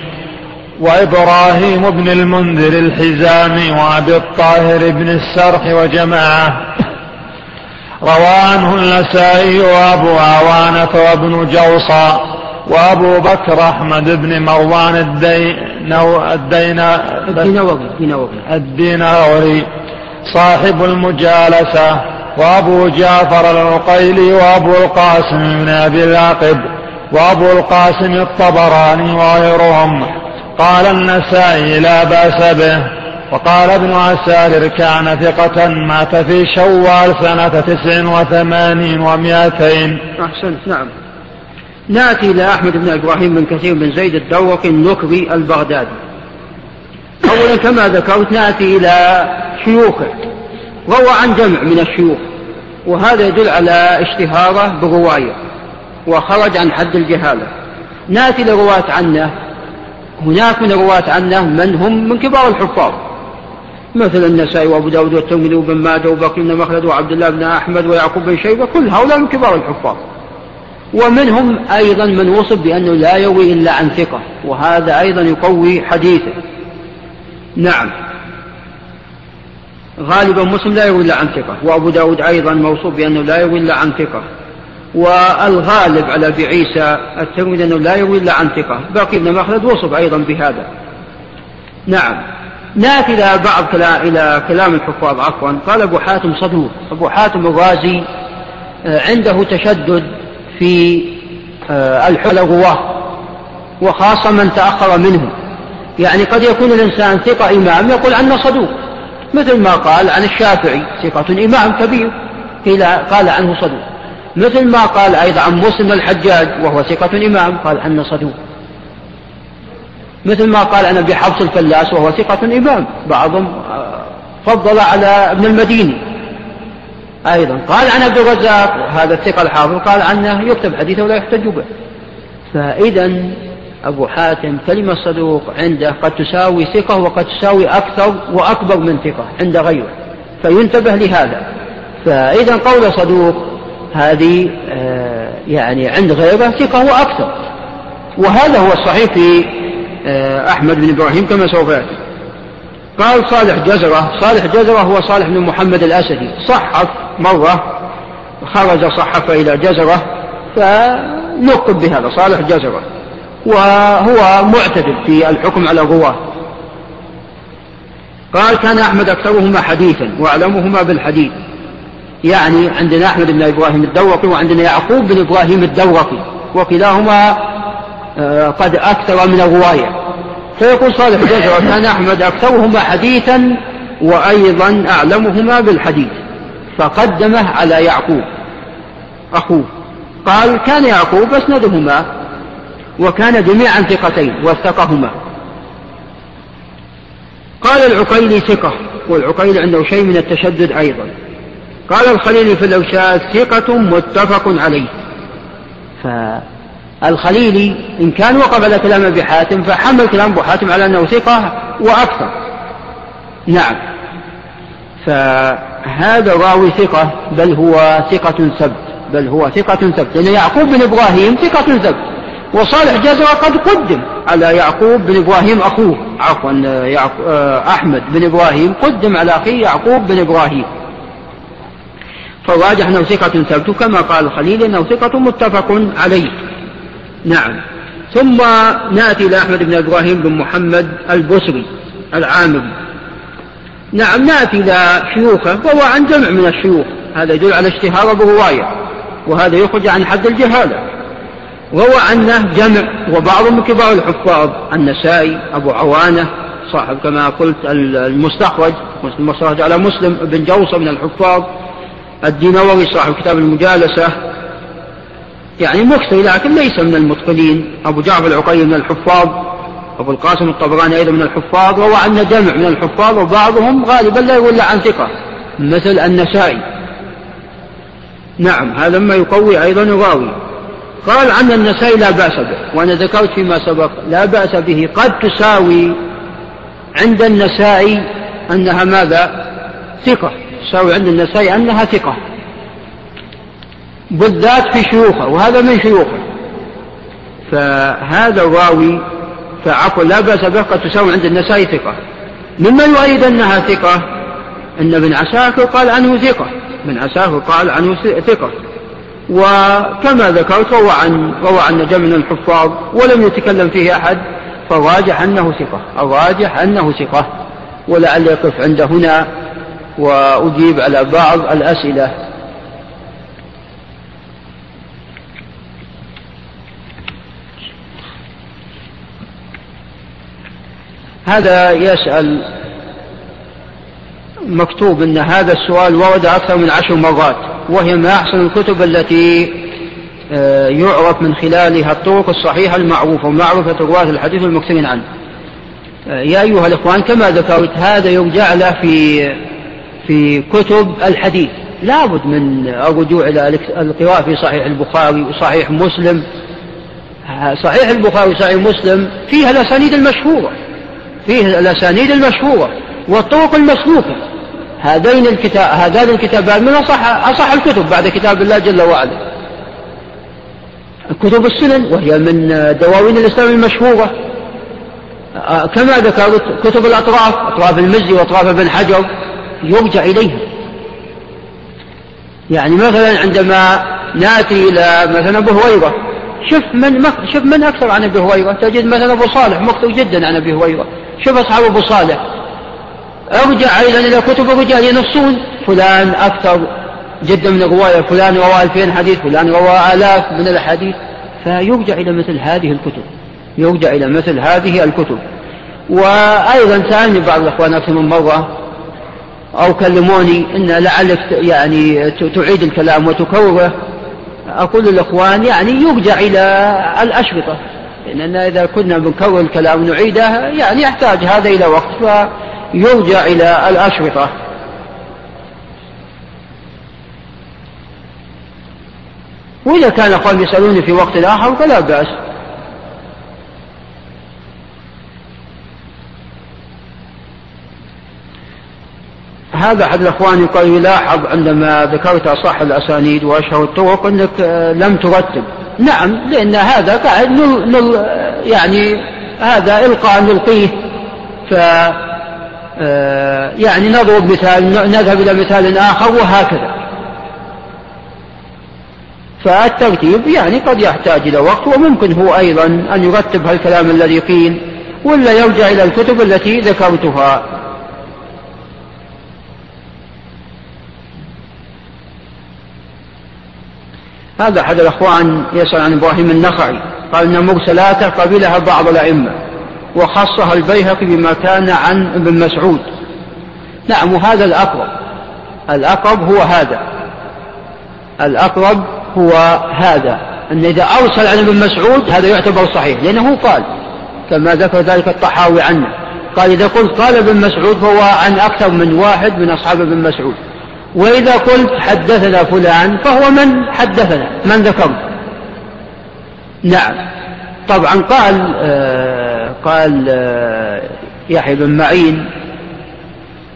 وإبراهيم بن المنذر الحزامي وأبي الطاهر بن السرح وجماعة. روى عنه النسائي وأبو عوانة وابن جوصى وأبو بكر أحمد بن مروان الدينو الدينا الدينوري الدينوري صاحب المجالسة. وأبو جعفر العقيلي وأبو القاسم بن أبي العاقب وأبو القاسم الطبراني وغيرهم. قال النسائي لا بأس به. وقال ابن عساكر كان ثقة مات في شوال سنة تسع وثمانين ومائتين أحسنت نعم. نأتي إلى أحمد بن إبراهيم بن كثير بن زيد الدوقي النكري البغدادي. اولا كما ذكرت نأتي إلى شيوخه. روى عن جمع من الشيوخ. وهذا يدل على اشتهاره بالروايه وخرج عن حد الجهالة. ناتي لرواة عنه هناك من الرواة عنه من هم من كبار الحفاظ. مثل النسائي وأبو داود والترمذي وابن ماجه وبكر بن مخلد وعبد الله بن أحمد ويعقوب بن شيبة كل هؤلاء من كبار الحفاظ. ومنهم أيضا من وصف بأنه لا يروي إلا عن ثقة وهذا أيضا يقوي حديثه. نعم. غالبا مسلم لا يروي إلا عن ثقة وأبو داود أيضا موصوف بأنه لا يروي إلا عن ثقة. والغالب على أبي عيسى الترمذي أنه لا يروي إلا عن ثقة. باقي بن مخلد وصف أيضا بهذا. نعم. نأتي إلى بعض كلام إلى كلام الحفاظ عفوا. قال أبو حاتم صدوق. أبو حاتم الرازي آه، عنده تشدد في آه، الحل الغواة وخاصة من تأخر منه. يعني قد يكون الإنسان ثقة إمام يقول عنه صدوق. مثل ما قال عن الشافعي ثقة إمام كبير قيل قال عنه صدوق. مثل ما قال أيضا عن مسلم الحجاج وهو ثقة إمام قال عنه صدوق. مثل ما قال عن أبي حفص الفلاس وهو ثقة إمام. بعضهم آه، فضل على ابن المديني. أيضا قال عن عبد الرزاق هذا الثقة الحافظ قال عنه يكتب حديثه ولا يحتج به. فإذا أبو حاتم كلمة صدوق عنده؟ قد تساوي ثقة وقد تساوي أكثر وأكبر من ثقة عند غيره. فينتبه لهذا. فإذا قول صدوق هذه آه، يعني عند غيره ثقة وأكثر. وهذا هو الصحيح في آه، أحمد بن إبراهيم كما سوف يأتي. قال صالح جزرة صالح جزرة هو صالح بن محمد الأسدي. صحف مرة خرج صحف إلى جزرة فنقب بهذا. صالح جزرة. وهو معتدل في الحكم على الرواة. قال كان أحمد أكثرهما حديثا وأعلمهما بالحديث. يعني عندنا أحمد بن إبراهيم الدورقي وعندنا يعقوب بن إبراهيم الدورقي وكلاهما آه، قد أكثر من الرواية. فيقول صالح جزرة كان أحمد أكثرهما حديثا وأيضا أعلمهما بالحديث. فقدمه على يعقوب. أخوه. قال كان يعقوب أسندهما. وكان جميعا ثقتين وثقهما. قال العقيلي ثقة والعقيلي عنده شيء من التشدد أيضا. قال الخليلي في الأوشاد ثقة متفق عليه. فالخليلي إن كان وقف على كلام أبي حاتم فحمل كلام أبو حاتم على أنه ثقة وأكثر. نعم. فهذا راوي ثقة بل هو ثقة سبت بل هو ثقة سبت. لأن يعقوب بن إبراهيم ثقة سبت. وصالح جزرة قد قدم. على يعقوب بن إبراهيم أخوه. عفوا آه، أحمد بن إبراهيم قدم على أخيه يعقوب بن إبراهيم. فالراجح أنه ثقة ثبت كما قال الخليل أنه ثقة متفق عليه. نعم. ثم نأتي إلى أحمد بن إبراهيم بن محمد البصري العامري. نعم نأتي إلى شيوخه وهو عن جمع من الشيوخ. هذا يدل على اشتهاره برواية وهذا يخرج عن حد الجهالة. روى عنه جمع وبعضهم من كبار الحفاظ النسائي أبو عوانة صاحب كما قلت المستخرج المستخرج على مسلم بن جوصة من الحفاظ الدينوري صاحب كتاب المجالسة. يعني مكثر لكن ليس من المتقنين. أبو جعفر العقيل من الحفاظ أبو القاسم الطبراني أيضا من الحفاظ روى عنه جمع من الحفاظ وبعضهم غالبا لا يقول عن ثقة مثل النسائي. نعم هذا ما يقوي أيضا الراوي قال عن النسائي لا بأس به وأنا ذكرت فيما سبق لا بأس به. قد تساوي عند النسائي أنها ماذا؟ ثقة. تساوي عند النسائي أنها ثقة. بالذات في شيوخه وهذا من شيوخه فهذا الراوي فعفوا لا بأس به قد تساوي عند النسائي ثقة. مما يؤيد أنها ثقة؟ أن ابن عساكر قال عنه ثقة. ابن عساكر قال عنه ثقة. وكما ذكرت روى عن روى عن جمع من الحفاظ ولم يتكلم فيه أحد فالراجح أنه ثقة الراجح أنه ثقة ولعل يقف عند هنا وأجيب على بعض الأسئلة. هذا يسأل مكتوب أن هذا السؤال ورد أكثر من عشر مرات وهي من أحسن الكتب التي آه، يعرف من خلالها الطرق الصحيحة المعروفة ومعرفة رواة الحديث المكثرين عنه. آه، يا أيها الإخوان كما ذكرت هذا يرجع له في في كتب الحديث. لابد من الرجوع إلى القراءة في صحيح البخاري وصحيح مسلم. صحيح البخاري وصحيح مسلم فيها الأسانيد المشهورة فيه الأسانيد المشهورة والطرق المسلوكة هذين الكتاب هذان الكتابان من أصح أصح الكتب بعد كتاب الله جل وعلا. كتب السنن وهي من دواوين الإسلام المشهورة. كما ذكرت كتب الأطراف أطراف المزي وأطراف ابن حجر يرجع إليها. يعني مثلا عندما نأتي إلى مثلا أبو هريرة شوف من شوف من أكثر عن أبي هريرة؟ تجد مثلا أبو صالح مكثر جدا عن أبي هريرة. شوف أصحاب أبو صالح. أرجع أيضا إلى كتب الرجال ينصون. فلان أكثر جدا من الرواية فلان روى ألفين حديث فلان روى آلاف من الأحاديث. فيرجع إلى مثل هذه الكتب يرجع إلى مثل هذه الكتب. وأيضا سألني بعض الأخوان أكثر من مرة أو كلموني إن لعلك يعني تعيد الكلام وتكرره. أقول للإخوان يعني يرجع إلى الأشرطة لأننا إذا كنا بنكرر الكلام نعيده يعني يحتاج هذا إلى وقت. فيرجع إلى الأشرطة. وإذا كان أخوان يسألوني في وقت آخر فلا بأس. هذا أحد الأخوان يقول يلاحظ عندما ذكرت أصح الأسانيد وأشهر الطرق أنك آه، لم ترتب. نعم لأن هذا قاعد نل نل يعني هذا إلقاء نلقيه ف يعني نضرب مثال نذهب إلى مثال آخر وهكذا. فالترتيب يعني قد يحتاج إلى وقت وممكن هو أيضا أن يرتب هالكلام الذي قيل ولا يرجع إلى الكتب التي ذكرتها. هذا أحد الأخوان يسأل عن إبراهيم النخعي قال إن مرسلاته قبلها بعض الأئمة. وخصها البيهقي بما كان عن ابن مسعود. نعم وهذا الأقرب. الأقرب هو هذا. الأقرب هو هذا. أن إذا أرسل عن ابن مسعود هذا يعتبر صحيح لأنه قال كما ذكر ذلك الطحاوي عنه قال إذا قلت قال ابن مسعود فهو عن أكثر من واحد من أصحاب ابن مسعود. وإذا قلت حدثنا فلان فهو من حدثنا من ذكر نعم. طبعا قال آه قال آه يحيى بن معين.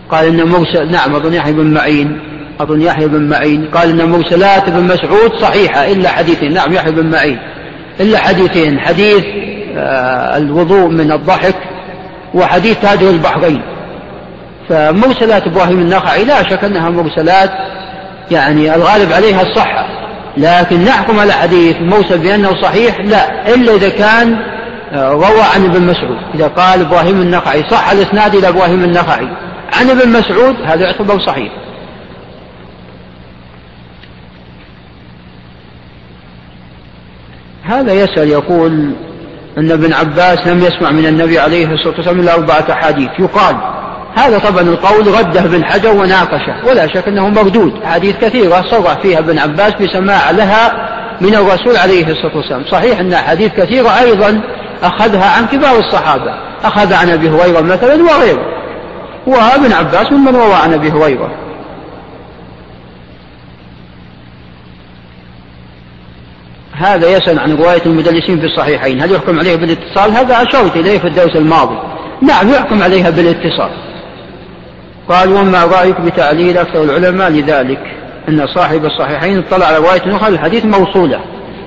قال إن مرسل نعم أظن يحيى بن معين. أظن يحيى بن معين. قال إن مرسلات ابن مسعود صحيحة إلا حديثين. نعم يحيى بن معين. إلا حديثين. حديث آه الوضوء من الضحك وحديث تاجر البحرين. فمرسلات إبراهيم النخعي لا شك أنها مرسلات يعني الغالب عليها الصحة. لكن نحكم على حديث موسى بأنه صحيح؟ لا. إلا إذا كان روى عن ابن مسعود. إذا قال إبراهيم النخعي صح الإسناد إلى إبراهيم النخعي. عن ابن مسعود هذا يعتبر صحيح. هذا يسأل يقول أن ابن عباس لم يسمع من النبي عليه الصلاة والسلام إلا أربعة أحاديث. يقال هذا طبعا القول رده ابن حجر وناقشه ولا شك أنه مردود. حديث كثيرة صرح فيها ابن عباس بسماع لها من الرسول عليه الصلاة والسلام. صحيح أن حديث كثيرة أيضا أخذها عن كبار الصحابة. أخذ عن أبي هريرة مثلا وغيره. وابن عباس ممن روى عن أبي هريرة. هذا يسأل عن رواية المدلسين في الصحيحين. هل يحكم عليه بالاتصال؟ هذا أشرت إليه في الدرس الماضي. نعم يحكم عليها بالاتصال. قال وما رأيك بتعليل أكثر العلماء لذلك؟ أن صاحب الصحيحين اطلع على رواية أخرى الحديث موصولة.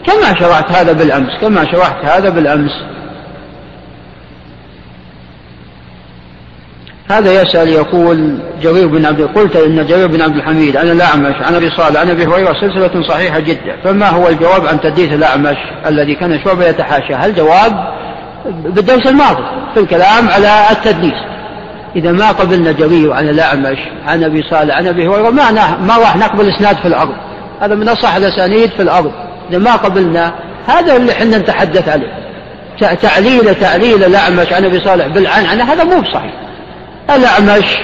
كما شرحت هذا بالأمس كما شرحت هذا بالأمس. هذا يسأل يقول جرير بن عبد قلت إن جرير بن عبد الحميد عن الأعمش عن أبي صالح عن أبي هريرة سلسلة صحيحة جدا. فما هو الجواب عن تدليس الأعمش الذي كان شعبة يتحاشى هل جواب؟ بالدرس الماضي في الكلام على التدليس إذا ما قبلنا جرير عن الأعمش عن أبي صالح عن أبي هريرة ما, ما راح نقبل إسناد في الأرض. هذا من أصح الأسانيد في الأرض. إذا ما قبلنا هذا اللي إحنا نتحدث عليه. تعليل تعليل الأعمش عن أبي صالح بالعنعنة هذا مو بصحيح الأعمش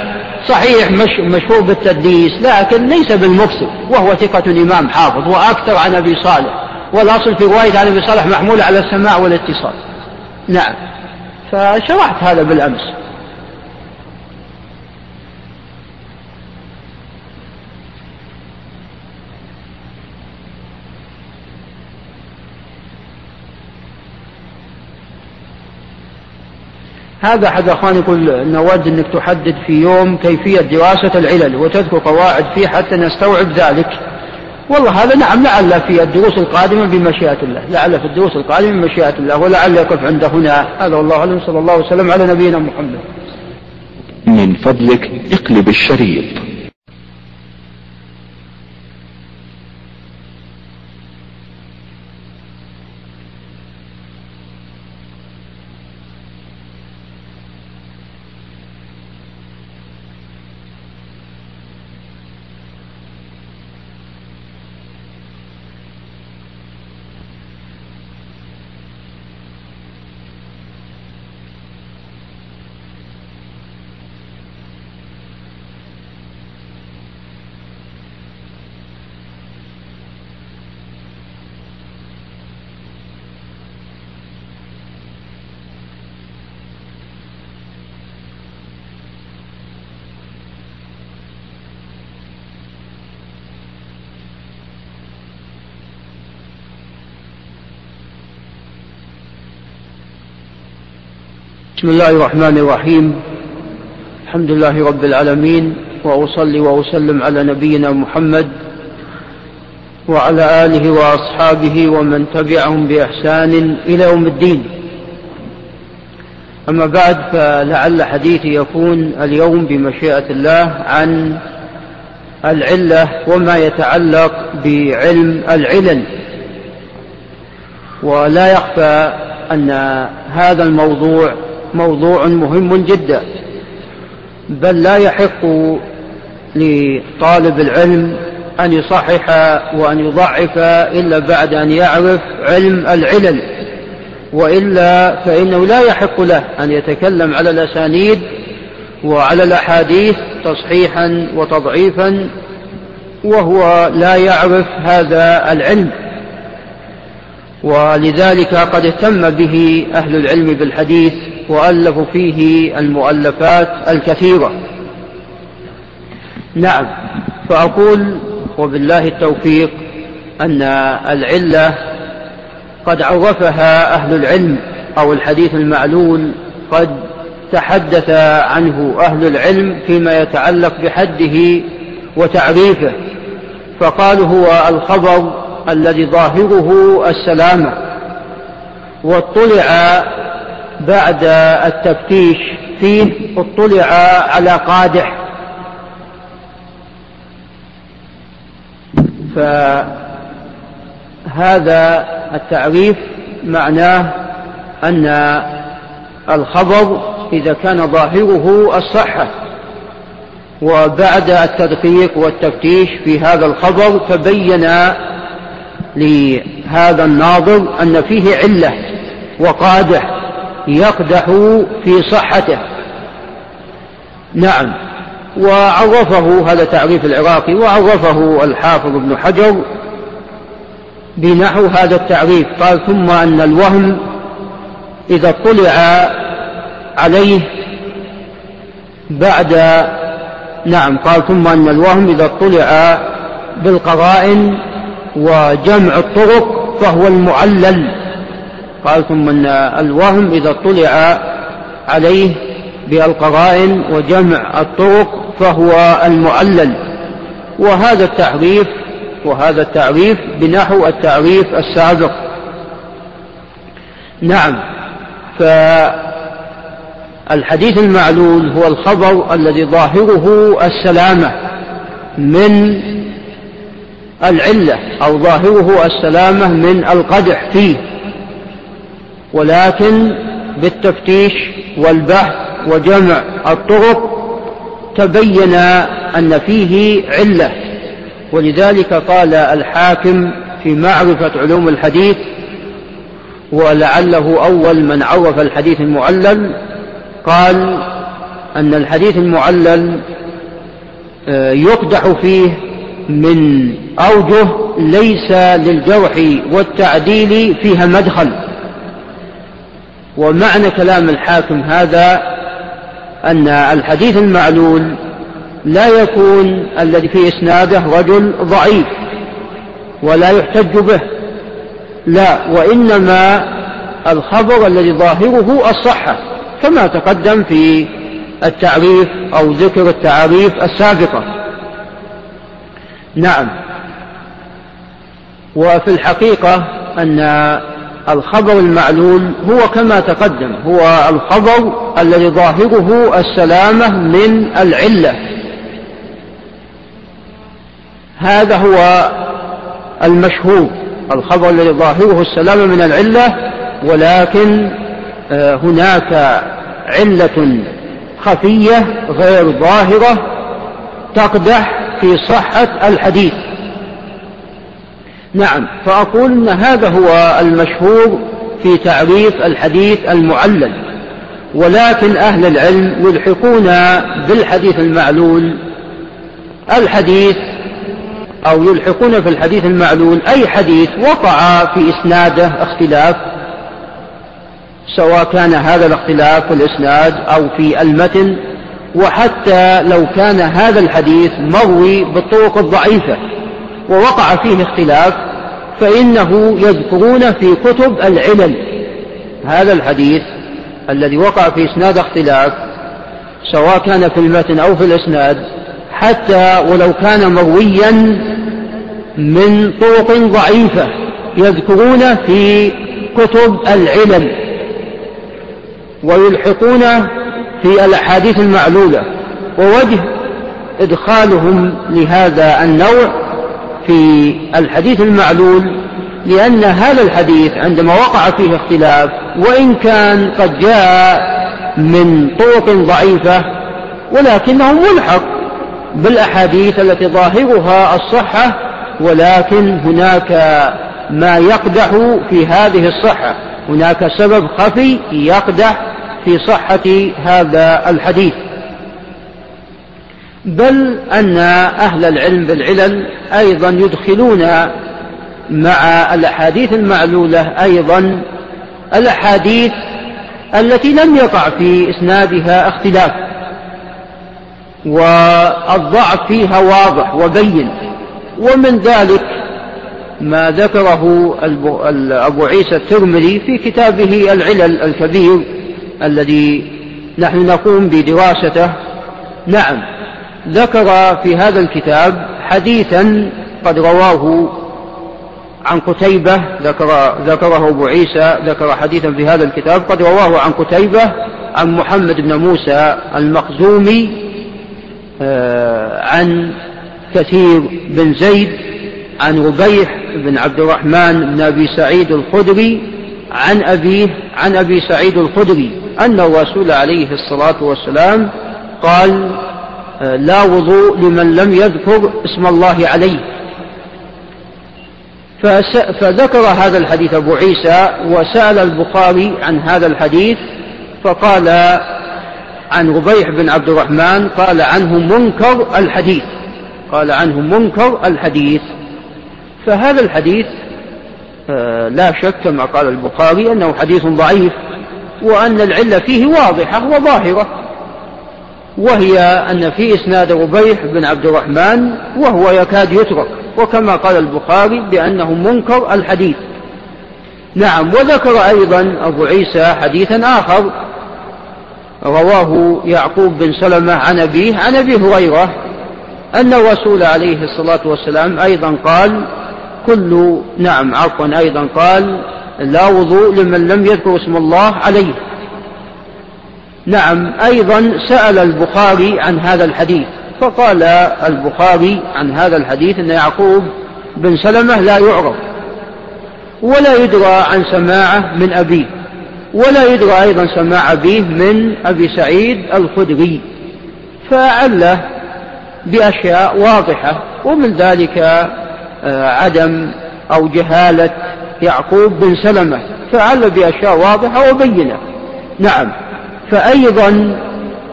صحيح مش مشهور بالتدليس لكن ليس بالمفسد وهو ثقة إمام حافظ وأكثر عن أبي صالح والأصل في رواية عن أبي صالح محمولة على السماع والاتصال. نعم. فشرحت هذا بالأمس. هذا أحد أخواني يقول نود أنك تحدد في يوم كيفية دراسة العلل وتذكر قواعد فيه حتى نستوعب ذلك. والله هذا نعم لعل في الدروس القادمة بمشيئة الله. لعل في الدروس القادمة بمشيئة الله ولعل يقف عند هنا. هذا والله أعلم صلى الله وسلم على نبينا محمد. من فضلك اقلب الشريط. بسم الله الرحمن الرحيم. الحمد لله رب العالمين وأصلي وأسلم على نبينا محمد وعلى آله وأصحابه ومن تبعهم بإحسان إلى يوم الدين. أما بعد فلعل حديثي يكون اليوم بمشيئة الله عن العلة وما يتعلق بعلم العلل. ولا يخفى أن هذا الموضوع موضوع مهم جدا بل لا يحق لطالب العلم أن يصحح وأن يضعف إلا بعد أن يعرف علم العلل وإلا فإنه لا يحق له أن يتكلم على الأسانيد وعلى الأحاديث تصحيحا وتضعيفا وهو لا يعرف هذا العلم. ولذلك قد اهتم به أهل العلم بالحديث وألفوا فيه المؤلفات الكثيرة. نعم فأقول وبالله التوفيق أن العلة قد عرفها أهل العلم أو الحديث المعلول قد تحدث عنه أهل العلم فيما يتعلق بحده وتعريفه فقالوا هو الخبر الذي ظاهره السلامة واطلع بعد التفتيش فيه اطلع على قادح. فهذا التعريف معناه أن الخبر إذا كان ظاهره الصحة. وبعد التدقيق والتفتيش في هذا الخبر تبين لهذا الناظر أن فيه علة وقادح. يقدح في صحته. نعم. وعرفه هذا تعريف العراقي وعرفه الحافظ ابن حجر بنحو هذا التعريف. قال ثم أن الوهم إذا اطلع عليه بعد نعم. قال ثم أن الوهم إذا اطلع بالقرائن وجمع الطرق فهو المعلل. قال ثم أن الوهم إذا اطلع عليه بالقرائن وجمع الطرق فهو المعلل وهذا التعريف وهذا التعريف بنحو التعريف السابق. نعم فالحديث المعلول هو الخبر الذي ظاهره السلامة من العلة أو ظاهره السلامة من القدح فيه. ولكن بالتفتيش والبحث وجمع الطرق تبين أن فيه علة. ولذلك قال الحاكم في معرفة علوم الحديث ولعله أول من عرف الحديث المعلل قال أن الحديث المعلل آه، يقدح فيه من أوجه ليس للجرح والتعديل فيها مدخل. ومعنى كلام الحاكم هذا أن الحديث المعلول لا يكون الذي في إسناده رجل ضعيف ولا يحتج به. لا وإنما الخبر الذي ظاهره الصحة كما تقدم في التعريف أو ذكر التعاريف السابقة. نعم. وفي الحقيقة أن الخبر المعلول هو كما تقدم هو الخبر الذي ظاهره السلامة من العلة. هذا هو المشهور الخبر الذي ظاهره السلامة من العلة ولكن آه، هناك علة خفية غير ظاهرة تقدح في صحة الحديث. نعم فأقول أن هذا هو المشهور في تعريف الحديث المعلل ولكن أهل العلم يلحقون بالحديث المعلول. الحديث أو يلحقون في الحديث المعلول أي حديث وقع في إسناده اختلاف سواء كان هذا الاختلاف في الإسناد أو في المتن وحتى لو كان هذا الحديث مروي بالطرق الضعيفة. ووقع فيه اختلاف فإنه يذكرون في كتب العلل. هذا الحديث الذي وقع في إسناد اختلاف سواء كان في المتن أو في الإسناد حتى ولو كان مرويا من طرق ضعيفة يذكرون في كتب العلل ويلحقون في الأحاديث المعلولة ووجه إدخالهم لهذا النوع في الحديث المعلول لأن هذا الحديث عندما وقع فيه اختلاف وإن كان قد جاء من طرق ضعيفة ولكنه ملحق بالأحاديث التي ظاهرها الصحة ولكن هناك ما يقدح في هذه الصحة هناك سبب خفي يقدح في صحة هذا الحديث. بل أن أهل العلم بالعلل أيضا يدخلون مع الأحاديث المعلولة أيضا الأحاديث التي لم يقع في إسنادها اختلاف والضعف فيها واضح وبين ومن ذلك ما ذكره أبو عيسى الترمذي في كتابه العلل الكبير الذي نحن نقوم بدراسته. نعم. ذكر في هذا الكتاب حديثا قد رواه عن قتيبة ذكر ذكره أبو عيسى ذكر حديثا في هذا الكتاب قد رواه عن قتيبة عن محمد بن موسى المخزومي آه، عن كثير بن زيد عن ربيح بن عبد الرحمن بن أبي سعيد الخدري عن أبيه عن أبي سعيد الخدري أن الرسول عليه الصلاة والسلام قال لا وضوء لمن لم يذكر اسم الله عليه. فذكر هذا الحديث أبو عيسى وسأل البخاري عن هذا الحديث فقال عن ربيح بن عبد الرحمن قال عنه منكر الحديث قال عنه منكر الحديث. فهذا الحديث آه، لا شك كما قال البخاري أنه حديث ضعيف وأن العلة فيه واضحة وظاهرة. وهي أن في إسناد ربيح بن عبد الرحمن وهو يكاد يترك وكما قال البخاري بأنه منكر الحديث. نعم وذكر أيضا أبو عيسى حديثا آخر رواه يعقوب بن سلمة عن أبيه عن أبي هريرة أن الرسول عليه الصلاة والسلام أيضا قال كل نعم عفوا أيضا قال لا وضوء لمن لم يذكر اسم الله عليه. نعم أيضا سأل البخاري عن هذا الحديث فقال البخاري عن هذا الحديث أن يعقوب بن سلمة لا يعرف ولا يدرى عن سماعة من أبيه ولا يدرى أيضا سماع أبيه من أبي سعيد الخدري فعله بأشياء واضحة ومن ذلك آه، عدم أو جهالة يعقوب بن سلمة فعل بأشياء واضحة وبينة. نعم. فأيضا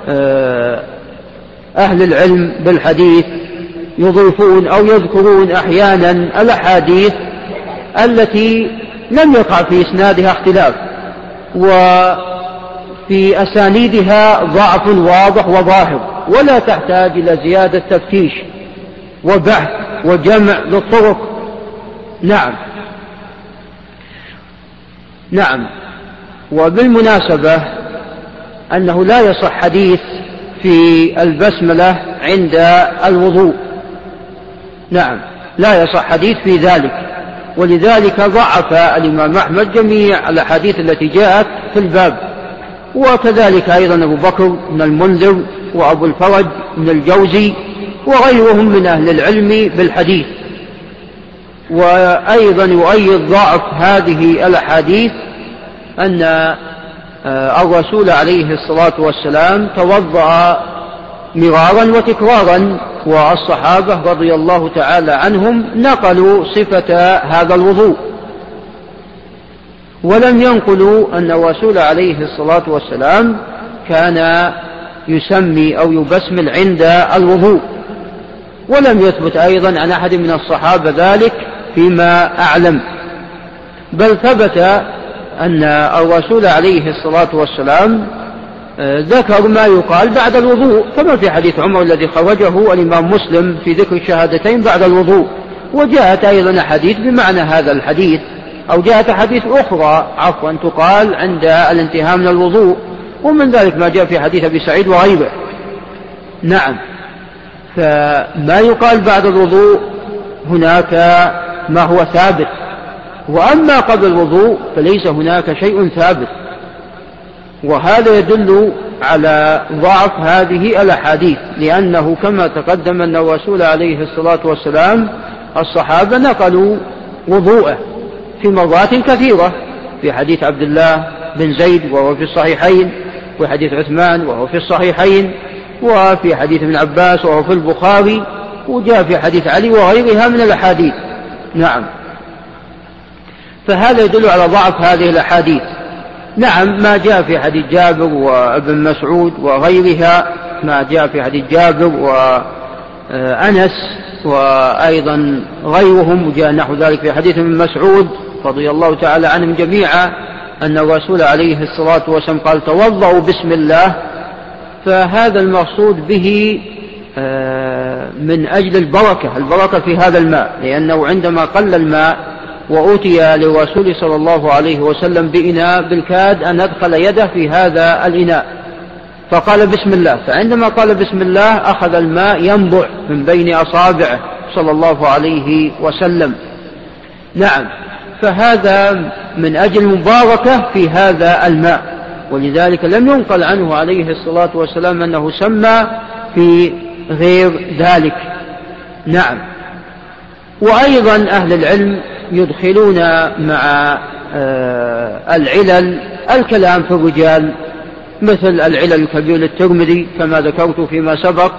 آه، أهل العلم بالحديث يضيفون أو يذكرون أحيانا الأحاديث التي لم يقع في إسنادها اختلاف وفي أسانيدها ضعف واضح وظاهر ولا تحتاج إلى زيادة تفتيش وبحث وجمع للطرق. نعم. نعم. وبالمناسبة أنه لا يصح حديث في البسملة عند الوضوء. نعم لا يصح حديث في ذلك. ولذلك ضعف الإمام أحمد جميع الأحاديث التي جاءت في الباب. وكذلك أيضا أبو بكر بن المنذر وأبو الفرج بن الجوزي وغيرهم من أهل العلم بالحديث. وأيضا يؤيد ضعف هذه الأحاديث أن الرسول عليه الصلاة والسلام توضأ مرارا وتكرارا والصحابة رضي الله تعالى عنهم نقلوا صفة هذا الوضوء. ولم ينقلوا أن الرسول عليه الصلاة والسلام كان يسمي أو يبسمل عند الوضوء. ولم يثبت أيضا عن أحد من الصحابة ذلك فيما أعلم. بل ثبت أن الرسول عليه الصلاة والسلام آه، ذكر ما يقال بعد الوضوء كما في حديث عمر الذي خرجه الإمام مسلم في ذكر الشهادتين بعد الوضوء. وجاءت أيضا حديث بمعنى هذا الحديث أو جاءت حديث أخرى عفوا تقال عند الانتهاء من الوضوء. ومن ذلك ما جاء في حديث أبي سعيد وغيره. نعم. فما يقال بعد الوضوء هناك ما هو ثابت. وأما قبل الوضوء فليس هناك شيء ثابت. وهذا يدل على ضعف هذه الأحاديث لأنه كما تقدم أن الرسول عليه الصلاة والسلام الصحابة نقلوا وضوءه في مرات كثيرة في حديث عبد الله بن زيد وهو في الصحيحين وحديث عثمان وهو في الصحيحين وفي حديث ابن عباس وهو في البخاري وجاء في حديث علي وغيرها من الأحاديث. نعم. فهذا يدل على ضعف هذه الأحاديث. نعم ما جاء في حديث جابر وابن مسعود وغيرها ما جاء في حديث جابر وأنس وأيضا غيرهم وجاء نحو ذلك في حديث ابن مسعود رضي الله تعالى عنهم جميعا أن الرسول عليه الصلاة والسلام قال توضأوا بسم الله. فهذا المقصود به آه، من أجل البركة البركة في هذا الماء لأنه عندما قل الماء وأوتي للرسول صلى الله عليه وسلم بإناء بالكاد أن أدخل يده في هذا الإناء. فقال بسم الله. فعندما قال بسم الله أخذ الماء ينبع من بين أصابعه صلى الله عليه وسلم. نعم. فهذا من أجل المباركة في هذا الماء. ولذلك لم ينقل عنه عليه الصلاة والسلام أنه سمى في غير ذلك. نعم. وأيضا أهل العلم يدخلون مع آه، العلل الكلام في الرجال مثل العلل الكبير للترمذي كما ذكرت فيما سبق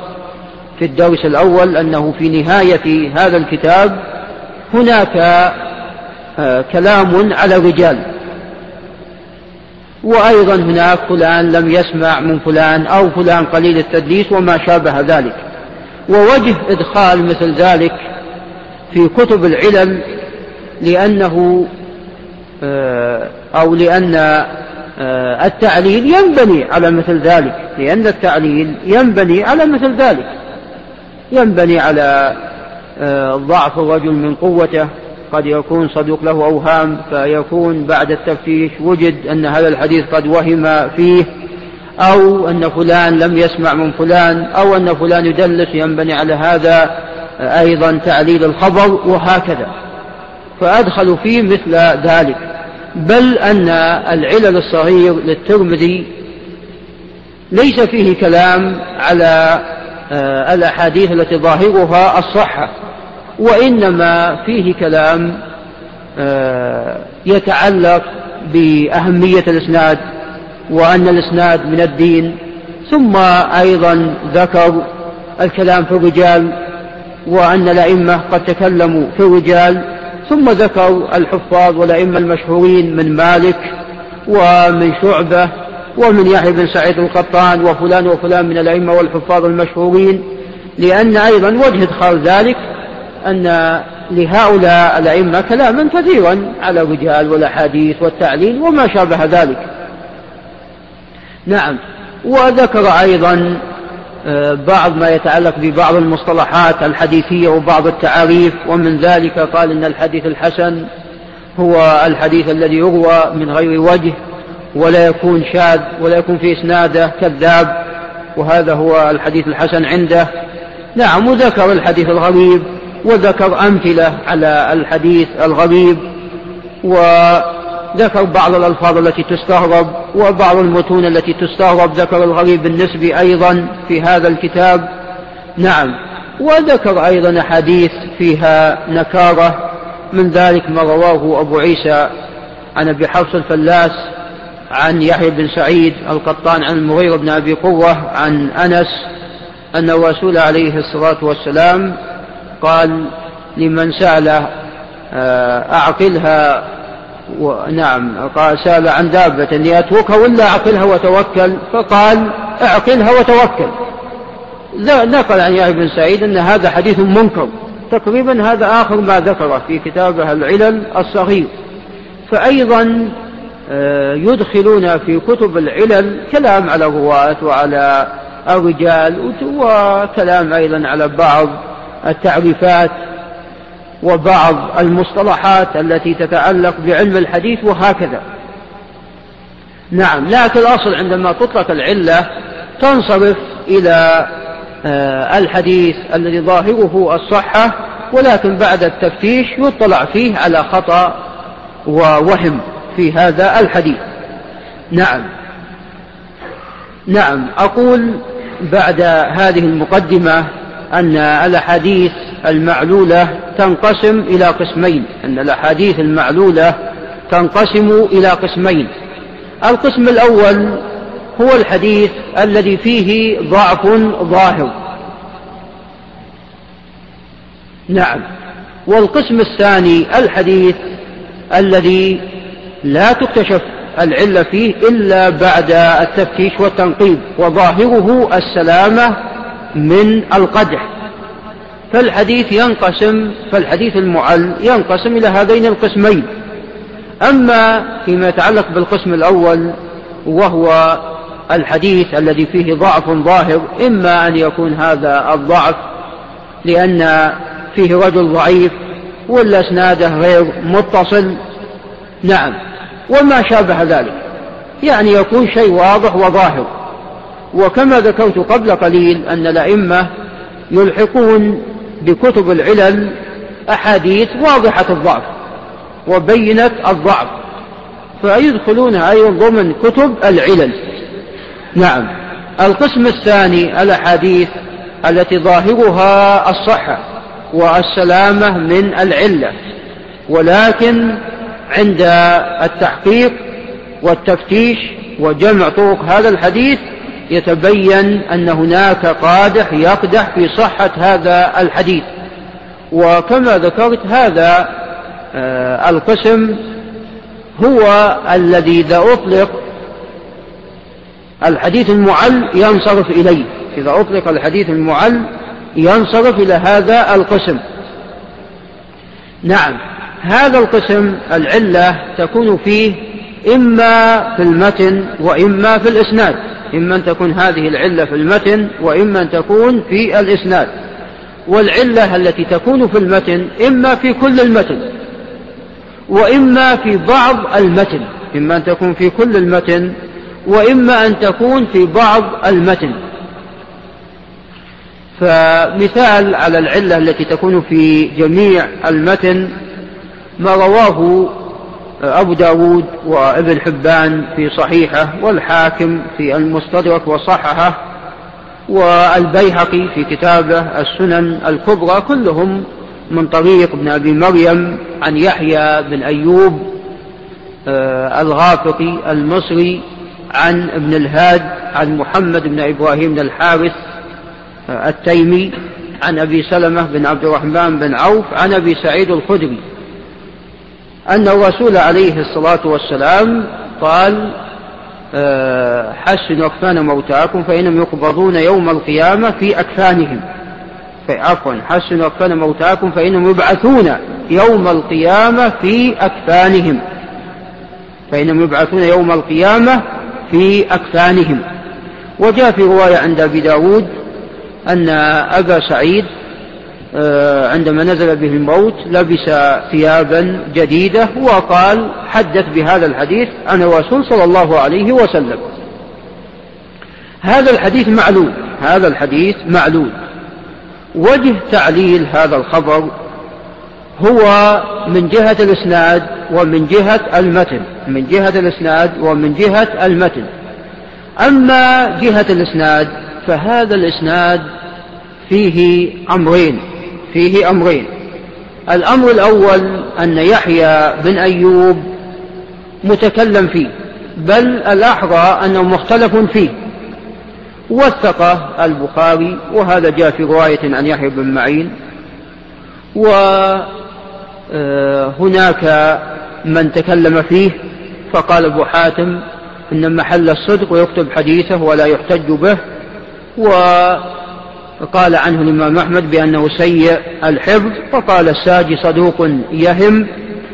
في الدرس الأول أنه في نهاية هذا الكتاب هناك آه، كلام على الرجال. وأيضا هناك فلان لم يسمع من فلان أو فلان قليل التدليس وما شابه ذلك. ووجه إدخال مثل ذلك في كتب العلل لأنه آه، أو لأن آه، التعليل ينبني على مثل ذلك لأن التعليل ينبني على مثل ذلك ينبني على ضعف الرجل من قوته قد يكون صدوق له أوهام فيكون بعد التفتيش وجد أن هذا الحديث قد وهم فيه أو أن فلان لم يسمع من فلان أو أن فلان يدلس ينبني على هذا. أيضا تعليل الخبر وهكذا. فأدخلوا فيه مثل ذلك. بل أن العلل الصغير للترمذي ليس فيه كلام على آه، الأحاديث التي ظاهرها الصحة وإنما فيه كلام آه، يتعلق بأهمية الإسناد وأن الإسناد من الدين. ثم أيضا ذكر الكلام في الرجال وأن الأئمة قد تكلموا في الرجال ثم ذكر الحفاظ والأئمة المشهورين من مالك ومن شعبة ومن يحيى بن سعيد القطان وفلان وفلان من الأئمة والحفاظ المشهورين لأن أيضا وجه إدخال ذلك أن لهؤلاء الأئمة كلاما كثيرا على الرجال والأحاديث والتعليل وما شابه ذلك. نعم. وذكر أيضا بعض ما يتعلق ببعض المصطلحات الحديثية وبعض التعاريف ومن ذلك قال إن الحديث الحسن هو الحديث الذي يروى من غير وجه ولا يكون شاذ ولا يكون في إسناده كذاب وهذا هو الحديث الحسن عنده. نعم وذكر الحديث الغريب وذكر أمثلة على الحديث الغريب وذكر بعض الألفاظ التي تستغرب وبعض المتون التي تستغرب ذكر الغريب النسبي أيضا في هذا الكتاب. نعم. وذكر أيضا أحاديث فيها نكارة من ذلك ما رواه أبو عيسى عن أبي حفص الفلاس عن يحيى بن سعيد القطان عن المغيرة بن أبي قوة عن أنس أن الرسول عليه الصلاة والسلام قال لمن سأله آه، أعقلها نعم قال سأل عن دابة أني أتركها ولا أعقلها وتوكل فقال أعقلها وتوكل. نقل عن يحيى بن سعيد أن هذا حديث منكر. تقريبا هذا آخر ما ذكره في كتابه العلل الصغير. فأيضا آه، يدخلون في كتب العلل كلام على الرواة وعلى الرجال وكلام أيضا على بعض التعريفات. وبعض المصطلحات التي تتعلق بعلم الحديث وهكذا. نعم لكن الأصل عندما تطلق العلة تنصرف إلى آه، الحديث الذي ظاهره الصحة ولكن بعد التفتيش يطلع فيه على خطأ ووهم في هذا الحديث. نعم. نعم أقول بعد هذه المقدمة أن الأحاديث المعلولة تنقسم إلى قسمين أن الأحاديث المعلولة تنقسم إلى قسمين. القسم الأول هو الحديث الذي فيه ضعف ظاهر. نعم. والقسم الثاني الحديث الذي لا تكتشف العلة فيه إلا بعد التفتيش والتنقيب وظاهره السلامة من القدح. فالحديث ينقسم فالحديث المعل ينقسم إلى هذين القسمين. أما فيما يتعلق بالقسم الأول وهو الحديث الذي فيه ضعف ظاهر إما أن يكون هذا الضعف لأن فيه رجل ضعيف ولا إسناده غير متصل. نعم. وما شابه ذلك. يعني يكون شيء واضح وظاهر. وكما ذكرت قبل قليل أن الأئمة يلحقون بكتب العلل أحاديث واضحة الضعف وبينت الضعف فيدخلونها أيضا ضمن كتب العلل. نعم القسم الثاني الأحاديث التي ظاهرها الصحة والسلامة من العلة ولكن عند التحقيق والتفتيش وجمع طرق هذا الحديث يتبين أن هناك قادح يقدح في صحة هذا الحديث. وكما ذكرت هذا آه، القسم هو الذي إذا أطلق الحديث المعل ينصرف إليه. إذا أطلق الحديث المعل ينصرف إلى هذا القسم. نعم هذا القسم العلة تكون فيه إما في المتن وإما في الإسناد. إما أن تكون هذه العلة في المتن وإما أن تكون في الإسناد. والعلة التي تكون في المتن إما في كل المتن وإما في بعض المتن. إما أن تكون في كل المتن وإما أن تكون في بعض المتن. فمثال على العلة التي تكون في جميع المتن ما رواه أبو داود وابن حبان في صحيحه والحاكم في المستدرك وصححه والبيهقي في كتابه السنن الكبرى كلهم من طريق ابن أبي مريم عن يحيى بن أيوب آه، الغافقي المصري عن ابن الهاد عن محمد بن إبراهيم بن الحارث آه، التيمي عن أبي سلمة بن عبد الرحمن بن عوف عن أبي سعيد الخدري. أن الرسول عليه الصلاة والسلام قال آه، حسنوا أكفان موتاكم فإنهم يقبضون يوم القيامة في أكفانهم. عفوا حسنوا أكفان موتاكم فإنهم يبعثون يوم القيامة في أكفانهم. فإنهم يبعثون يوم القيامة في أكفانهم. وجاء في رواية عند أبي داود أن أبا سعيد عندما نزل به الموت لبس ثيابا جديدة وقال حدث بهذا الحديث عن الرسول صلى الله عليه وسلم. هذا الحديث معلول هذا الحديث معلول وجه تعليل هذا الخبر هو من جهة الإسناد ومن جهة المتن من جهة الإسناد ومن جهة المتن. أما جهة الإسناد فهذا الإسناد فيه أمرين. فيه أمرين. الأمر الأول أن يحيى بن أيوب متكلم فيه بل الأحرى أنه مختلف فيه. وثق البخاري وهذا جاء في رواية عن يحيى بن معين. وهناك آه، من تكلم فيه فقال أبو حاتم إن محل الصدق ويكتب حديثه ولا يحتج به. وقال عنه الإمام أحمد بأنه سيء الحفظ فقال الساجي صدوق يهم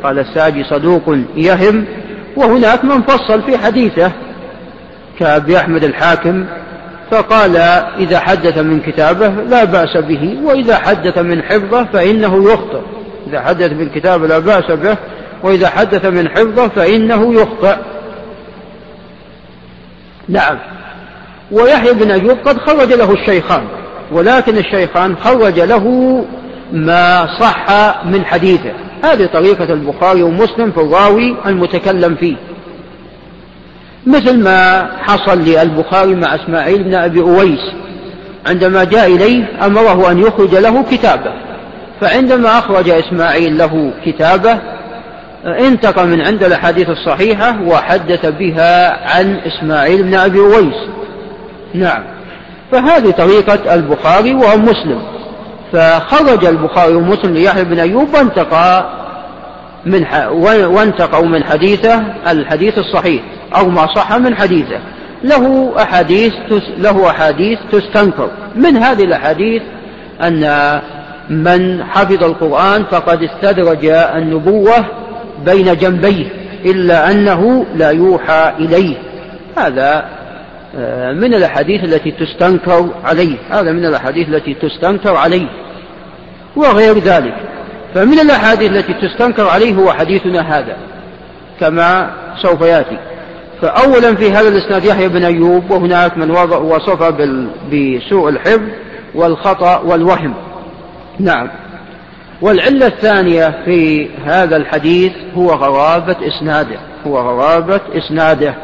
قال الساجي صدوق يهم. وهناك من فصل في حديثه كأبي أحمد الحاكم فقال إذا حدث من كتابه لا بأس به وإذا حدث من حفظه فإنه يخطئ. إذا حدث من كتابه لا بأس به وإذا حدث من حفظه فإنه يخطئ. نعم. ويحيى بن أيوب قد خرج له الشيخان. ولكن الشيخان خرج له ما صح من حديثه. هذه طريقة البخاري ومسلم في الراوي المتكلم فيه. مثل ما حصل للبخاري مع إسماعيل بن أبي أويس. عندما جاء إليه أمره أن يخرج له كتابه. فعندما أخرج إسماعيل له كتابه انتقى من عند الأحاديث الصحيحة وحدث بها عن إسماعيل بن أبي أويس. نعم. فهذه طريقة البخاري ومسلم. فخرج البخاري ومسلم ليحيى بن أيوب وانتقى من وانتقوا من حديثه الحديث الصحيح أو ما صح من حديثه. له أحاديث له أحاديث تستنكر. من هذه الأحاديث؟ أن من حفظ القرآن فقد استدرج النبوة بين جنبيه إلا أنه لا يوحى إليه. هذا من الأحاديث التي تستنكر عليه. هذا من الأحاديث التي تستنكر عليه وغير ذلك. فمن الأحاديث التي تستنكر عليه هو حديثنا هذا كما سوف يأتي. فأولا في هذا الإسناد يحيى بن أيوب وهناك من وصف بسوء الحفظ والخطأ والوهم. نعم. والعلة الثانية في هذا الحديث هو غرابة إسناده. هو غرابة إسناده.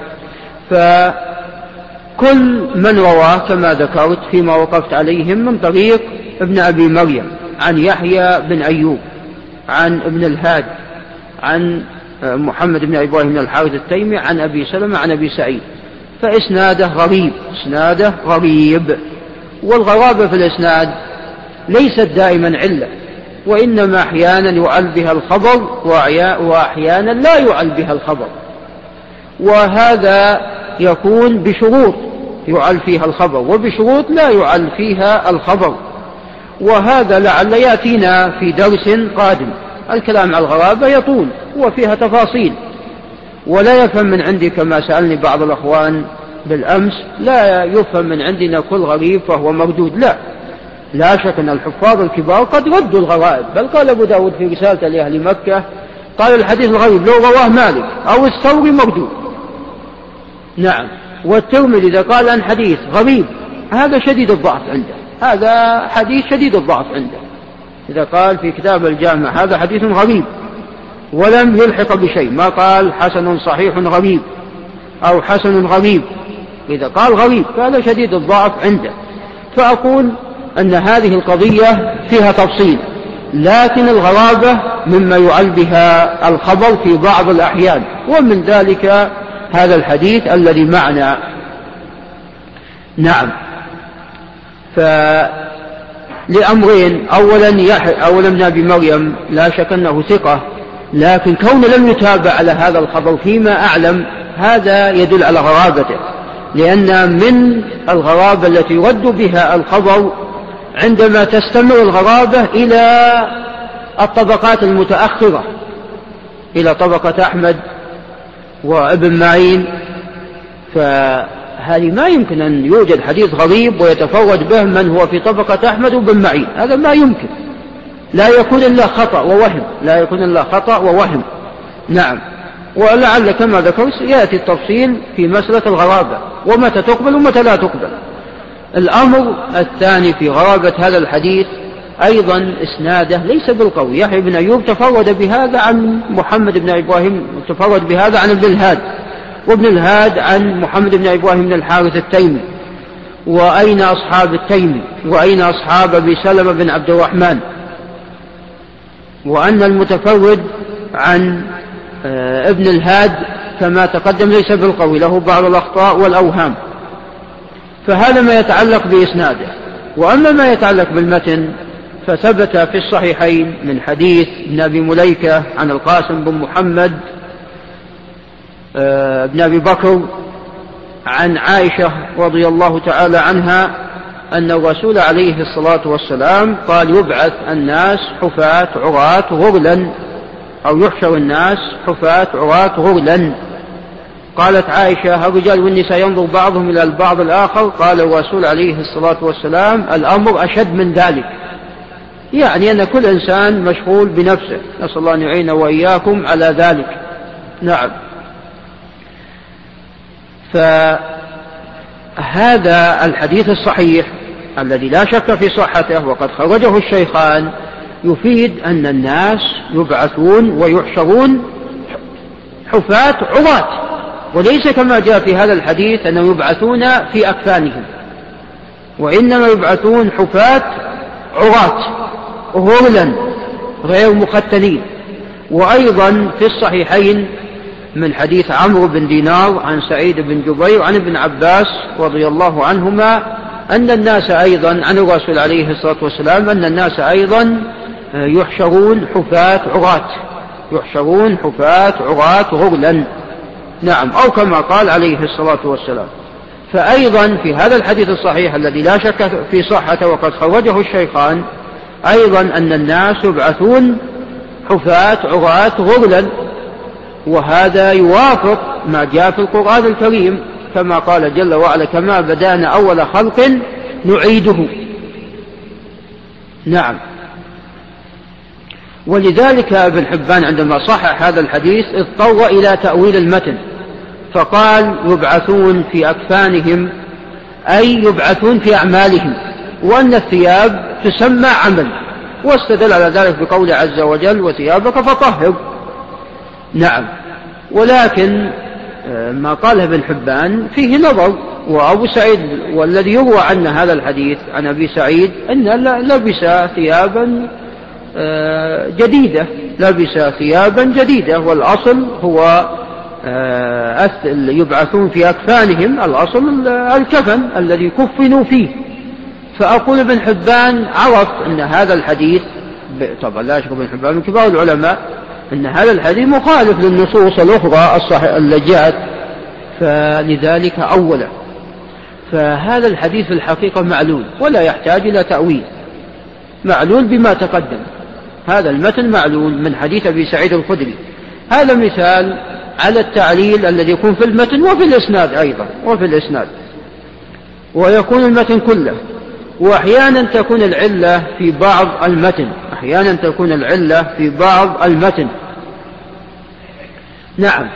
فكل من رواه كما ذكرت فيما وقفت عليهم من طريق ابن أبي مريم عن يحيى بن أيوب عن ابن الهاد عن محمد بن إبراهيم الحارث التيمي عن أبي سلمة عن أبي سعيد. فإسناده غريب إسناده غريب. والغرابة في الإسناد ليست دائما علة وإنما أحيانا يعل بها الخبر وأحيانا لا يعل بها الخبر. وهذا يكون بشروط. يعل فيها الخبر وبشروط لا يعل فيها الخبر. وهذا لعل يأتينا في درس قادم. الكلام على الغرابة يطول وفيها تفاصيل. ولا يفهم من عندي كما سألني بعض الأخوان بالأمس لا يفهم من عندنا كل غريب فهو مردود لا. لا شك أن الحفاظ الكبار قد ردوا الغرائب بل قال أبو داود في رسالته لأهل مكة قال الحديث الغريب لو رواه مالك أو الثوري مردود. نعم. والترمذي إذا قال عن حديث غريب هذا شديد الضعف عنده هذا حديث شديد الضعف عنده. إذا قال في كتاب الجامع هذا حديث غريب ولم يلحق بشيء ما قال حسن صحيح غريب أو حسن غريب إذا قال غريب فهذا شديد الضعف عنده. فأقول أن هذه القضية فيها تفصيل لكن الغرابة مما يعل بها الخبر في بعض الأحيان ومن ذلك هذا الحديث الذي معنا نعم. ف لأمرين. أولا أولا ابن أبي مريم لا شك أنه ثقة لكن كونه لم يتابع على هذا الخبر فيما أعلم هذا يدل على غرابته. لأن من الغرابة التي يرد بها الخبر عندما تستمر الغرابة إلى الطبقات المتأخرة إلى طبقة أحمد وابن معين ف هذه ما يمكن أن يوجد حديث غريب ويتفرد به من هو في طبقة أحمد وبن معين. هذا ما يمكن. لا يكون إلا خطأ ووهم. لا يكون إلا خطأ ووهم. نعم. ولعل كما ذكرت يأتي التفصيل في مسألة الغرابة. ومتى تقبل ومتى لا تقبل. الأمر الثاني في غرابة هذا الحديث أيضا إسناده ليس بالقوي. يحيى بن أيوب تفرد بهذا عن محمد بن إبراهيم تفرد بهذا عن ابن الهاد وابن الهاد عن محمد بن إبراهيم بن الحارث التيمي. وأين أصحاب التيمي؟ وأين أصحاب أبي سلمة بن عبد الرحمن؟ وأن المتفرد عن آه، ابن الهاد كما تقدم ليس بالقوي له بعض الأخطاء والأوهام. فهذا ما يتعلق بإسناده. وأما ما يتعلق بالمتن فثبت في الصحيحين من حديث ابن أبي مليكة عن القاسم بن محمد آه، بن أبي بكر عن عائشة رضي الله تعالى عنها أن الرسول عليه الصلاة والسلام قال يبعث الناس حفاة عراة غرلا أو يحشر الناس حفاة عراة غرلا قالت عائشة الرجال والنساء ينظر بعضهم إلى البعض الآخر قال الرسول عليه الصلاة والسلام الأمر أشد من ذلك يعني أن كل إنسان مشغول بنفسه. نسأل الله أن يعين وإياكم على ذلك. نعم. فهذا الحديث الصحيح الذي لا شك في صحته وقد خرجه الشيخان يفيد أن الناس يبعثون ويحشرون حفاة عراة وليس كما جاء في هذا الحديث أنهم يبعثون في أكفانهم وإنما يبعثون حفاة عراة غرلا غير مختنين وأيضا في الصحيحين من حديث عمرو بن دينار عن سعيد بن جبير عن ابن عباس رضي الله عنهما أن الناس أيضا عن الرسول عليه الصلاة والسلام أن الناس أيضا يحشرون حفاة عراة. يحشرون حفاة عراة غرلا نعم أو كما قال عليه الصلاة والسلام. فأيضا في هذا الحديث الصحيح الذي لا شك في صحته وقد خرجه الشيخان أيضا أن الناس يبعثون حفاة عراة غرلا وهذا يوافق ما جاء في القرآن الكريم كما قال جل وعلا كما بدأنا أول خلق نعيده. نعم. ولذلك ابن حبان عندما صحح هذا الحديث اضطر إلى تأويل المتن فقال يبعثون في أكفانهم أي يبعثون في أعمالهم. وأن الثياب تسمى عمل واستدل على ذلك بقوله عز وجل وثيابك فطهر. نعم. ولكن آه، ما قاله ابن حبان فيه نظر وأبو سعيد والذي يروى عن هذا الحديث عن أبي سعيد أن لبس ثيابا آه، جديدة لبس ثيابا جديدة والأصل هو آه، يبعثون في أكفانهم الأصل الكفن الذي كفنوا فيه. فأقول ابن حبان عرف أن هذا الحديث طبعا لا يشك ابن حبان من كبار العلماء أن هذا الحديث مخالف للنصوص الأخرى الصحيحة التي جاءت. فلذلك أوله. فهذا الحديث في الحقيقة معلول ولا يحتاج إلى تأويل. معلول بما تقدم. هذا المتن معلول من حديث أبي سعيد الخدري. هذا مثال على التعليل الذي يكون في المتن وفي الإسناد أيضا وفي الإسناد. ويكون المتن كله. وأحيانا تكون العلة في بعض المتن. أحيانا تكون العلة في بعض المتن. نعم.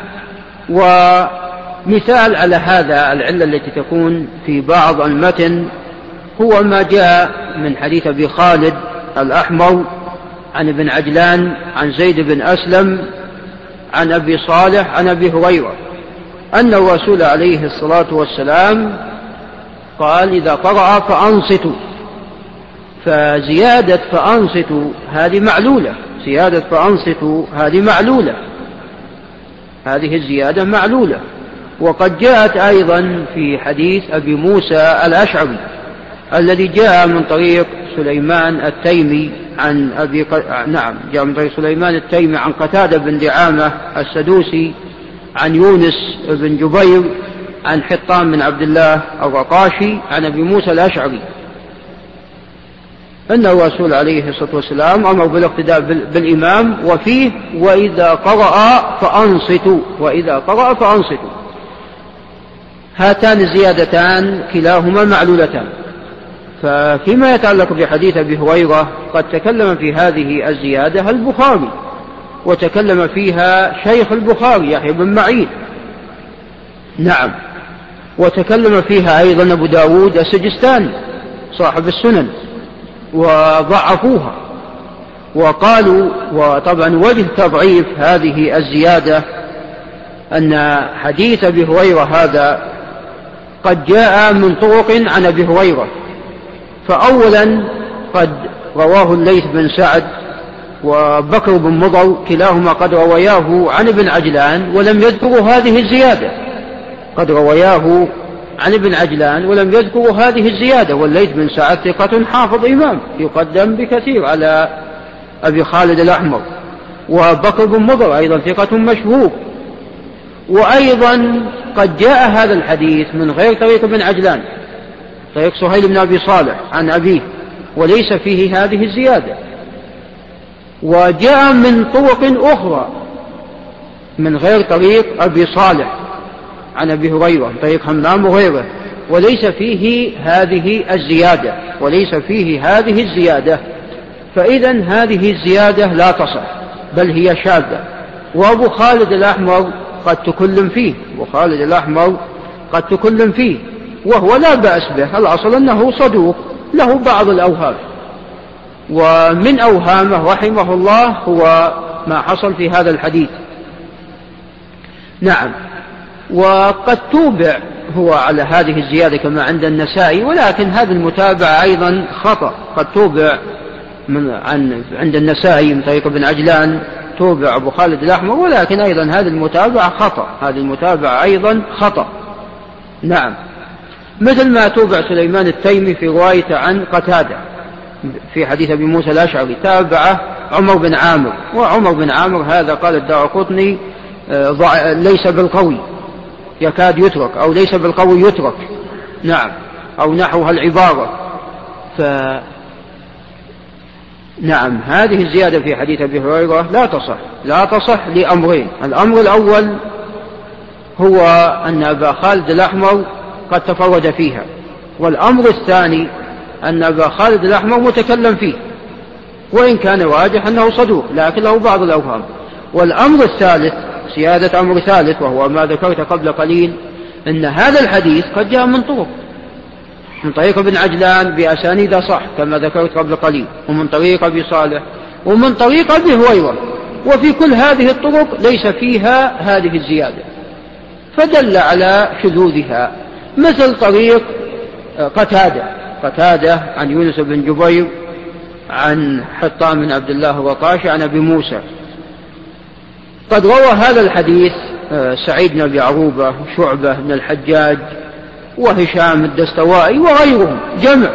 ومثال على هذا العلة التي تكون في بعض المتن هو ما جاء من حديث أبي خالد الأحمر عن ابن عجلان عن زيد بن أسلم عن أبي صالح عن أبي هريرة أن الرسول عليه الصلاة والسلام قال إذا قرأ فأنصتوا. فزيادة فأنصتوا هذه معلولة. زيادة فأنصتوا هذه معلولة. هذه الزيادة معلولة. وقد جاءت أيضا في حديث أبي موسى الأشعري الذي جاء من طريق سليمان التيمي عن أبي ق... نعم جاء من طريق سليمان التيمي عن قتادة بن دعامة السدوسي عن يونس بن جبير عن حطام بن عبد الله الرقاشي عن أبي موسى الأشعري. أن الرسول عليه الصلاة والسلام أمر بالاقتداء بالإمام وفيه وإذا قرأ فأنصتوا وإذا قرأ فأنصتوا. هاتان الزيادتان كلاهما معلولتان. ففيما يتعلق بحديث أبي هريرة قد تكلم في هذه الزيادة البخاري وتكلم فيها شيخ البخاري يحيى بن معين. نعم. وتكلم فيها أيضا أبو داود السجستاني صاحب السنن وضعفوها. وقالوا وطبعا وجه تضعيف هذه الزيادة أن حديث أبي هريرة هذا قد جاء من طرق عن أبي هريرة. فأولا قد رواه الليث بن سعد وبكر بن مضر كلاهما قد رواياه عن ابن عجلان ولم يذكروا هذه الزيادة. قد رواياه عن ابن عجلان ولم يذكروا هذه الزيادة والليث بن سعد ثقة حافظ إمام يقدم بكثير على أبي خالد الأحمر وبكر بن مضر أيضا ثقة مشهور. وأيضا قد جاء هذا الحديث من غير طريق ابن عجلان طريق سهيل بن أبي صالح عن أبيه وليس فيه هذه الزيادة. وجاء من طرق أخرى من غير طريق أبي صالح. عن أبي هريرة طريق همام وغيره وليس فيه هذه الزيادة وليس فيه هذه الزيادة. فإذا هذه الزيادة لا تصح بل هي شاذة. وأبو خالد الأحمر قد تكلم فيه أبو خالد الأحمر قد تكلم فيه. وهو لا بأس به الأصل أنه صدوق له بعض الأوهام. ومن أوهامه رحمه الله هو ما حصل في هذا الحديث. نعم. وقد توبع هو على هذه الزيادة كما عند النسائي ولكن هذه المتابعة أيضا خطأ. قد توبع من عن عند النسائي من طريق ابن عجلان توبع أبو خالد الأحمر ولكن أيضا هذه المتابعة خطأ. هذه المتابعة أيضا خطأ. نعم. مثل ما توبع سليمان التيمي في روايته عن قتادة في حديث أبي موسى الأشعري تابعة عمر بن عامر. وعمر بن عامر هذا قال الدار قطني آه، ليس بالقوي. يكاد يترك أو ليس بالقوي يترك. نعم. أو نحو العبارة. ف نعم. هذه الزيادة في حديث أبي هريرة لا تصح. لا تصح لأمرين. الأمر الأول هو أن أبا خالد الأحمر قد تفرد فيها. والأمر الثاني أن أبا خالد الأحمر متكلم فيه. وإن كان راجح أنه صدوق لكن له بعض الأوهام. والأمر الثالث سيادة أمر ثالث وهو ما ذكرت قبل قليل أن هذا الحديث قد جاء من طرق. من طريق ابن عجلان بأسانيد صح كما ذكرت قبل قليل ومن طريق أبي صالح ومن طريق أبي هريرة. وفي كل هذه الطرق ليس فيها هذه الزيادة. فدل على شذوذها مثل طريق قتادة. قتادة عن يونس بن جبير عن حطام بن عبد الله الرقاشي عن أبي موسى. قد روى هذا الحديث آه، سعيد بن أبي عروبة وشعبة بن الحجاج وهشام الدستوائي وغيرهم جمع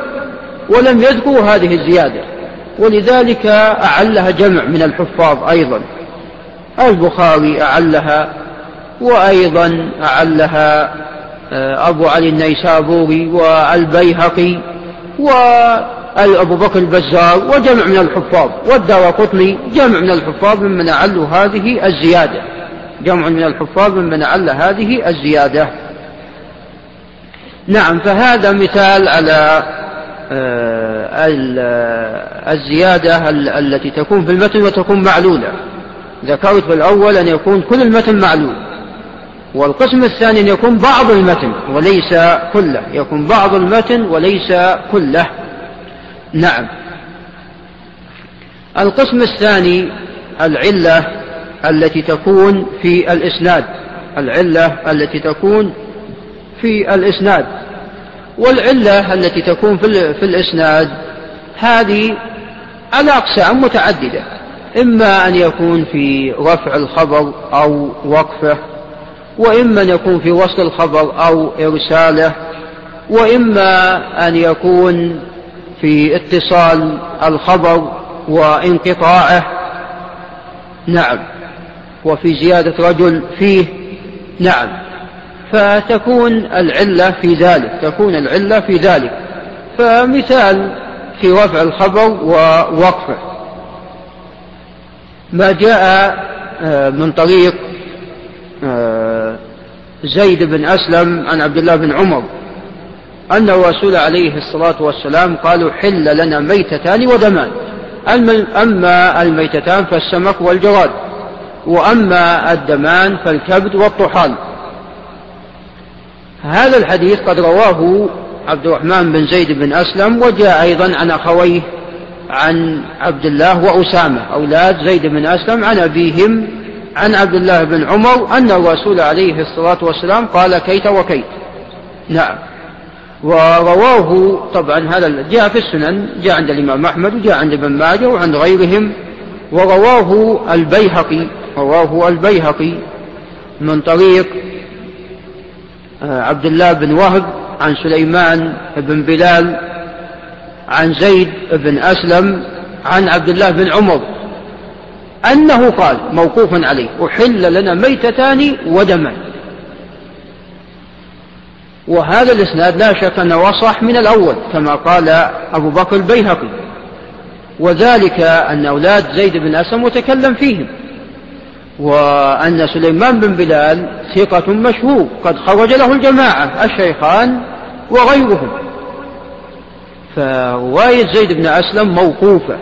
ولم يذكروا هذه الزيادة. ولذلك أعلها جمع من الحفاظ أيضا. البخاري أعلها وأيضا أعلها آه، أبو علي النيسابوري والبيهقي وأبو بكر البزار وجمع من الحفاظ والدار قطني جمع من الحفاظ ممن أعلوا هذه الزيادة. جمع من الحفاظ ممن أعل هذه الزيادة. نعم فهذا مثال على آه، الزيادة التي تكون في المتن وتكون معلولة. ذكرت في الأول أن يكون كل المتن معلول والقسم الثاني أن يكون بعض المتن وليس كله. يكون بعض المتن وليس كله. نعم. القسم الثاني العلة التي تكون في الإسناد. العلة التي تكون في الإسناد. والعلة التي تكون في الإسناد هذه على أقسام متعددة. إما أن يكون في رفع الخبر أو وقفه وإما أن يكون في وصل الخبر أو إرساله وإما أن يكون في اتصال الخبر وانقطاعه. نعم. وفي زيادة رجل فيه. نعم. فتكون العلة في ذلك تكون العلة في ذلك. فمثال في رفع الخبر ووقفه. ما جاء آه، من طريق آه، زيد بن أسلم عن عبد الله بن عمر. أن الرسول عليه الصلاة والسلام قالوا حل لنا ميتتان ودمان. أما الميتتان فالسمك والجراد وأما الدمان فالكبد والطحال. هذا الحديث قد رواه عبد الرحمن بن زيد بن أسلم وجاء أيضا عن أخويه عن عبد الله وأسامة أولاد زيد بن أسلم عن أبيهم عن عبد الله بن عمر أن الرسول عليه الصلاة والسلام قال كيت وكيت. نعم. ورواه طبعا هذا جاء في السنن جاء عند الإمام أحمد وجاء عند ابن ماجه وعند غيرهم ورواه البيهقي رواه البيهقي من طريق آه، عبد الله بن وهب عن سليمان بن بلال عن زيد بن أسلم عن عبد الله بن عمر. أنه قال موقوفا عليه أحل لنا ميتتان ودما وهذا الإسناد لا شك أنه أصح من الأول كما قال أبو بكر البيهقي. وذلك أن أولاد زيد بن أسلم وتكلم فيهم. وأن سليمان بن بلال ثقة مشهور قد خرج له الجماعة الشيخان وغيرهم. فرواية زيد بن أسلم موقوفة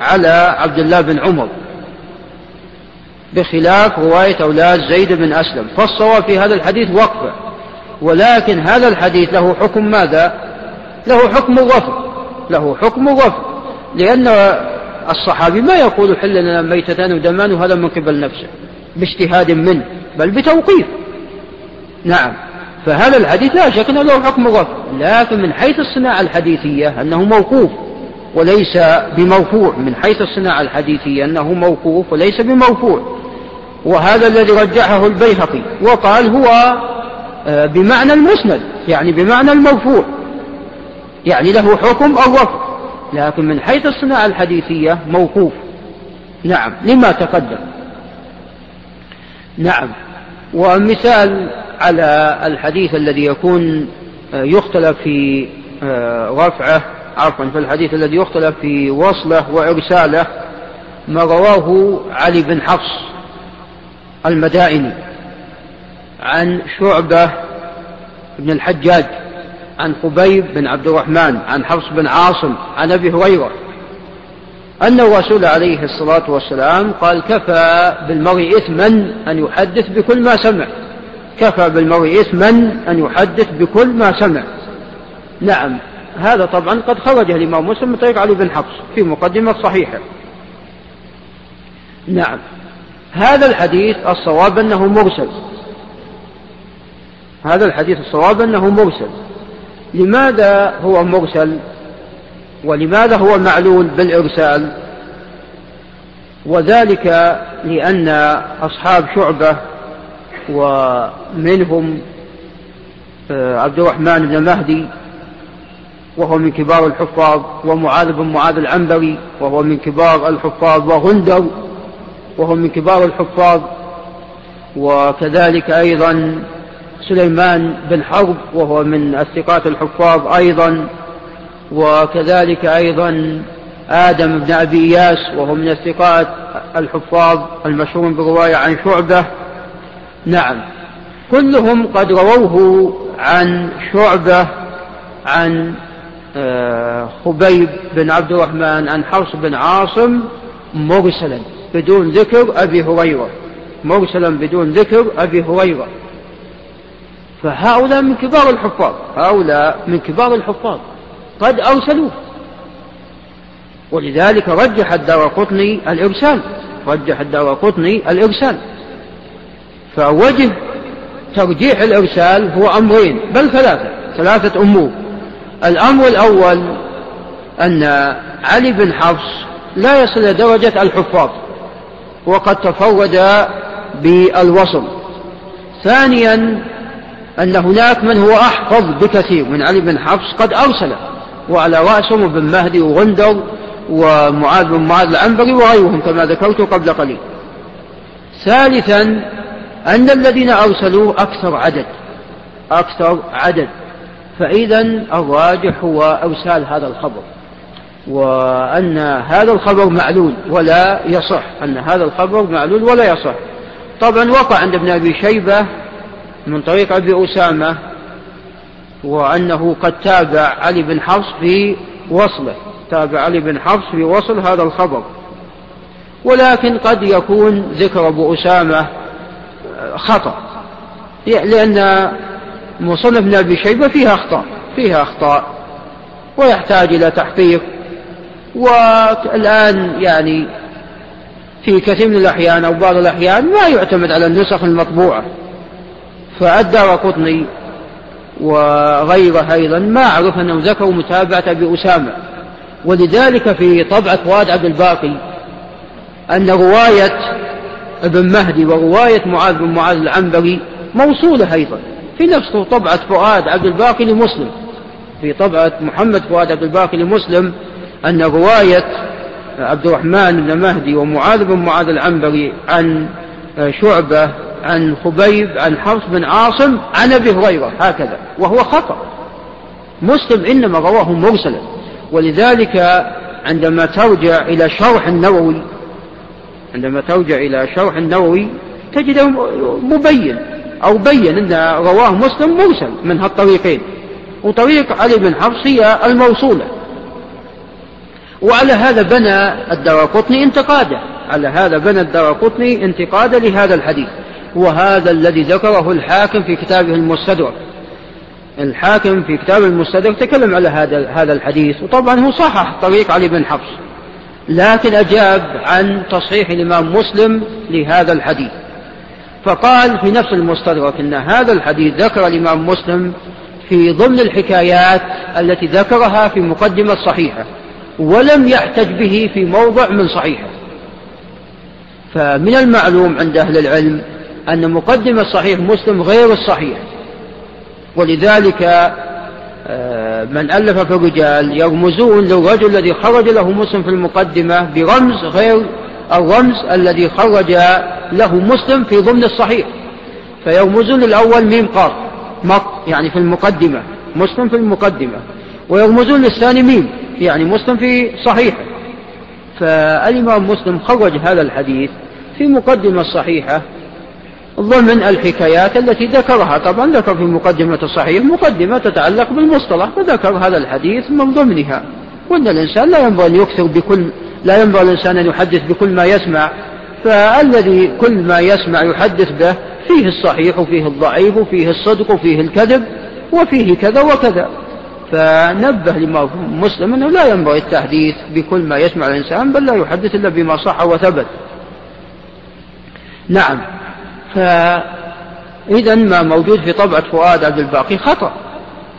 على عبد الله بن عمر. بخلاف رواية أولاد زيد بن أسلم. فالصواب في هذا الحديث وقفة. ولكن هذا الحديث له حكم ماذا؟ له حكم الرفض له حكم الرفض لأن الصحابي ما يقول حل لنا ميتتان ودمان وهذا من قبل نفسه باجتهاد منه بل بتوقيف. نعم. فهذا الحديث لا شك أنه له حكم الرفض لكن من حيث الصناعة الحديثية أنه موقوف وليس بمرفوع من حيث الصناعة الحديثية أنه موقوف وليس بمرفوع وهذا الذي رجحه البيهقي وقال هو بمعنى المسند يعني بمعنى المرفوع يعني له حكم الرفع لكن من حيث الصناعة الحديثية موقوف. نعم لما تقدم. نعم. ومثال على الحديث الذي يكون آه، يختلف في آه، رفعه عفوا في الحديث الذي يختلف في وصله وإرساله ما رواه علي بن حفص المدائني. عن شعبة بن الحجاج عن خبيب بن عبد الرحمن عن حفص بن عاصم عن أبي هريرة. أن الرسول عليه الصلاة والسلام قال كفى بالمرء إثما أن يحدث بكل ما سمع. كفى بالمرء إثما أن يحدث بكل ما سمع. نعم هذا طبعا قد خرج الإمام مسلم من طريق علي بن حفص في مقدمة صحيحة. نعم هذا الحديث الصواب أنه مرسل. هذا الحديث الصواب أنه مرسل. لماذا هو مرسل؟ ولماذا هو معلول بالإرسال؟ وذلك لأن أصحاب شعبة ومنهم آه، عبد الرحمن بن مهدي وهو من كبار الحفاظ ومعاذ بن معاذ العنبري وهو من كبار الحفاظ وغندر وهو من كبار الحفاظ وكذلك أيضا سليمان بن حرب وهو من الثقات الحفاظ أيضا وكذلك أيضا آدم بن أبي إياس وهو من الثقات الحفاظ المشهور بالرواية عن شعبة. نعم. كلهم قد رووه عن شعبة عن آه، خبيب بن عبد الرحمن عن حرص بن عاصم مرسلا بدون ذكر أبي هريرة. مرسلا بدون ذكر أبي هريرة. فهؤلاء من كبار الحفاظ. هؤلاء من كبار الحفاظ. قد أرسلوه. ولذلك رجح الدار قطني الإرسال. رجح الدار قطني الإرسال. فوجه ترجيح الإرسال هو أمرين بل ثلاثة ثلاثة أمور. الأمر الأول أن علي بن حفص لا يصل درجة الحفاظ وقد تفرد بالوصل. ثانيا أن هناك من هو أحفظ بكثير. من علي بن حفص قد أرسله وعلى رأسهم ابن مهدي وغندر ومعاذ بن معاذ العنبري وغيرهم كما ذكرت قبل قليل. ثالثا أن الذين أرسلوه أكثر عدد أكثر عدد. فإذا الراجح هو أرسال هذا الخبر وأن هذا الخبر معلول ولا يصح أن هذا الخبر معلول ولا يصح. طبعا وقع عند ابن أبي شيبة من طريق أبي أسامة وأنه قد تابع علي بن حفص في وصله. تابع علي بن حفص في وصل هذا الخبر. ولكن قد يكون ذكر أبو أسامة خطأ لأن مصنف ابن أبي شيبة فيها أخطاء فيها أخطاء ويحتاج إلى تحقيق. والآن يعني في كثير من الأحيان أو بعض الأحيان ما يعتمد على النسخ المطبوعة. فالدار قطني وغيره أيضا. ما أعرف أنهم ذكروا متابعة بأسامة ولذلك في طبعة فؤاد عبد الباقي أن رواية ابن مهدي ورواية معاذ بن معاذ العنبري موصولة أيضا. في نفس طبعة فؤاد عبد الباقي لمسلم. في طبعة محمد فؤاد عبد الباقي لمسلم أن رواية عبد الرحمن بن مهدي ومعاذ بن معاذ العنبري عن شعبة عن خبيب عن حفص بن عاصم عن أبي هريرة هكذا وهو خطأ. مسلم إنما رواه مرسلا. ولذلك عندما ترجع إلى شرح النووي عندما ترجع إلى شرح النووي تجده مبين أو بين أن رواه مسلم مرسل من هالطريقين. وطريق علي بن حفص هي الموصولة. وعلى هذا بنى الدرقطني انتقاده على هذا بنى الدرقطني انتقادا لهذا الحديث. وهذا الذي ذكره الحاكم في كتابه المستدرك. الحاكم في كتاب المستدرك تكلم على هذا هذا الحديث وطبعا هو صحح طريق علي بن حفص. لكن أجاب عن تصحيح الإمام مسلم لهذا الحديث. فقال في نفس المستدرك أن هذا الحديث ذكر الإمام مسلم في ضمن الحكايات التي ذكرها في مقدمة صحيحة ولم يحتج به في موضع من صحيحة. فمن المعلوم عند أهل العلم أن مقدمة صحيح مسلم غير الصحيح. ولذلك آه، من ألف في الرجال يرمزون للرجل الذي خرج له مسلم في المقدمة برمز غير الرمز الذي خرج له مسلم في ضمن الصحيح. فيرمزون الأول ميم قاف مط يعني في المقدمة مسلم في المقدمة. ويرمزون للثاني ميم يعني مسلم في صحيحه فالإمام مسلم خرج هذا الحديث في مقدمة صحيحة ضمن الحكايات التي ذكرها. طبعا ذكر في مقدمة الصحيح مقدمة تتعلق بالمصطلح فذكر هذا الحديث من ضمنها. وأن الإنسان لا ينبغي أن يكثر بكل لا ينبغي الإنسان أن يحدث بكل ما يسمع. فالذي كل ما يسمع يحدث به فيه الصحيح وفيه الضعيف وفيه الصدق وفيه الكذب وفيه كذا وكذا. فنبه لما مسلم أنه لا ينبغي التحديث بكل ما يسمع الإنسان بل لا يحدث إلا بما صح وثبت. نعم. فإذا ما موجود في طبعة فؤاد عبد الباقي خطأ.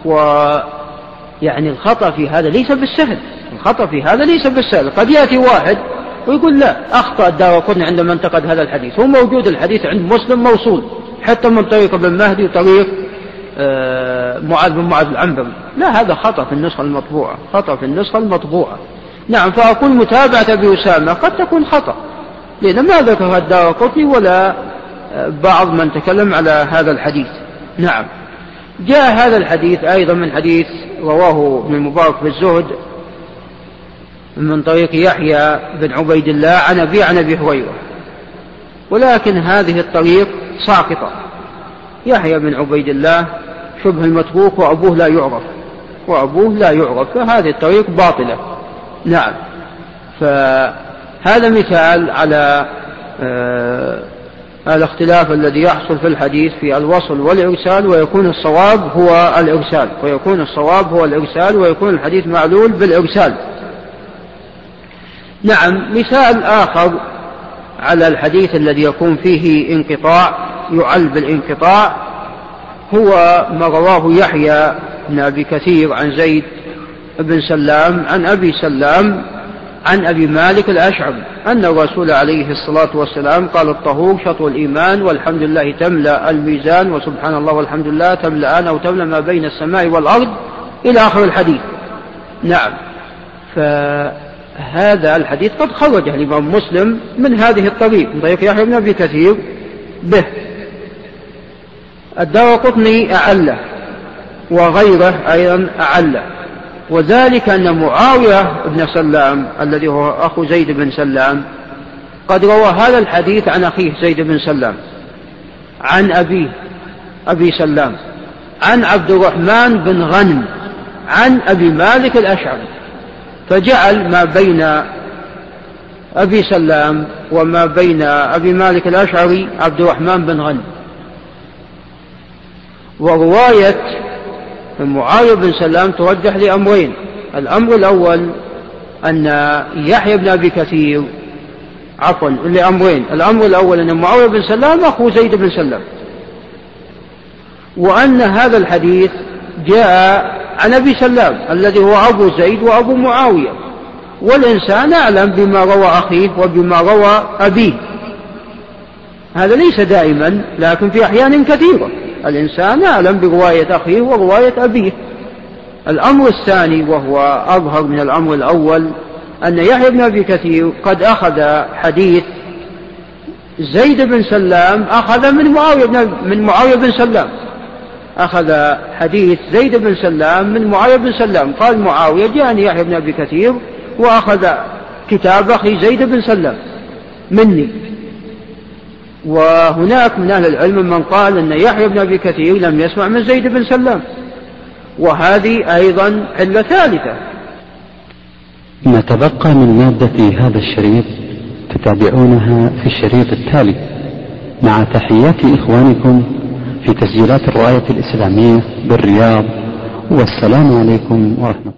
ويعني الخطأ في هذا ليس بالسهل. الخطأ في هذا ليس بالسهل. قد يأتي واحد ويقول لا أخطأ الدار قطني عندما انتقد هذا الحديث. هو موجود الحديث عند مسلم موصول حتى من طريق ابن مهدي وطريق آه، معاذ بن معاذ العنبري. لا هذا خطأ في النسخة المطبوعة خطأ في النسخة المطبوعة. نعم فأقول متابعة أبي أسامة قد تكون خطأ. لأن ما ذكر الدار ولا بعض من تكلم على هذا الحديث. نعم. جاء هذا الحديث أيضا من حديث رواه ابن المبارك في الزهد من طريق يحيى بن عبيد الله عن أبي عن أبي هريرة. ولكن هذه الطريق ساقطة. يحيى بن عبيد الله شبه المتروك وأبوه لا يعرف. وأبوه لا يعرف. فهذه الطريق باطلة. نعم. فهذا مثال على آه الاختلاف الذي يحصل في الحديث في الوصل والإرسال ويكون الصواب هو الإرسال. ويكون الصواب هو الإرسال ويكون الحديث معلول بالإرسال. نعم مثال آخر على الحديث الذي يكون فيه انقطاع يعل بالانقطاع هو ما رواه يحيى بن أبي كثير عن زيد بن سلام عن أبي سلام عن أبي مالك الأشعري أن الرسول عليه الصلاة والسلام قال الطهور شطر الإيمان والحمد لله تملأ الميزان وسبحان الله والحمد لله تملأان أو تملأ ما بين السماء والأرض إلى آخر الحديث. نعم. فهذا الحديث قد خرجه الإمام مسلم من هذه الطريق من طريق يحيى بن أبي كثير به. الدار قطني أعله وغيره أيضا أعله. وذلك أن معاوية بن سلام الذي هو أخو زيد بن سلام قد روى هذا الحديث عن أخيه زيد بن سلام عن أبيه أبي سلام عن عبد الرحمن بن غنم عن أبي مالك الأشعري فجعل ما بين أبي سلام وما بين أبي مالك الأشعري عبد الرحمن بن غنم. ورواية معاوية بن سلام ترجح لأمرين. الأمر الأول أن يحيى بن أبي كثير عفوا لأمرين. الأمر الأول أن معاوية بن سلام أخو زيد بن سلام. وأن هذا الحديث جاء عن أبي سلام الذي هو أبو زيد وأبو معاوية. والإنسان أعلم بما روى أخيه وبما روى أبيه. هذا ليس دائما لكن في أحيان كثيرة. الإنسان أعلم برواية أخيه ورواية أبيه. الأمر الثاني وهو أظهر من الأمر الأول أن يحيى بن أبي كثير قد أخذ حديث زيد بن سلام أخذ من معاوية بن من معاوية بن سلام. أخذ حديث زيد بن سلام من معاوية بن سلام. قال معاوية جاءني يحيى بن أبي كثير وأخذ كتاب أخي زيد بن سلام مني. وهناك من أهل العلم من قال أن يحيى بن أبي كثير لم يسمع من زيد بن سلام. وهذه أيضا علة ثالثة. ما تبقى من مادة هذا الشريط تتابعونها في الشريط التالي. مع تحيات إخوانكم في تسجيلات الراية الإسلامية بالرياض والسلام عليكم ورحمة الله.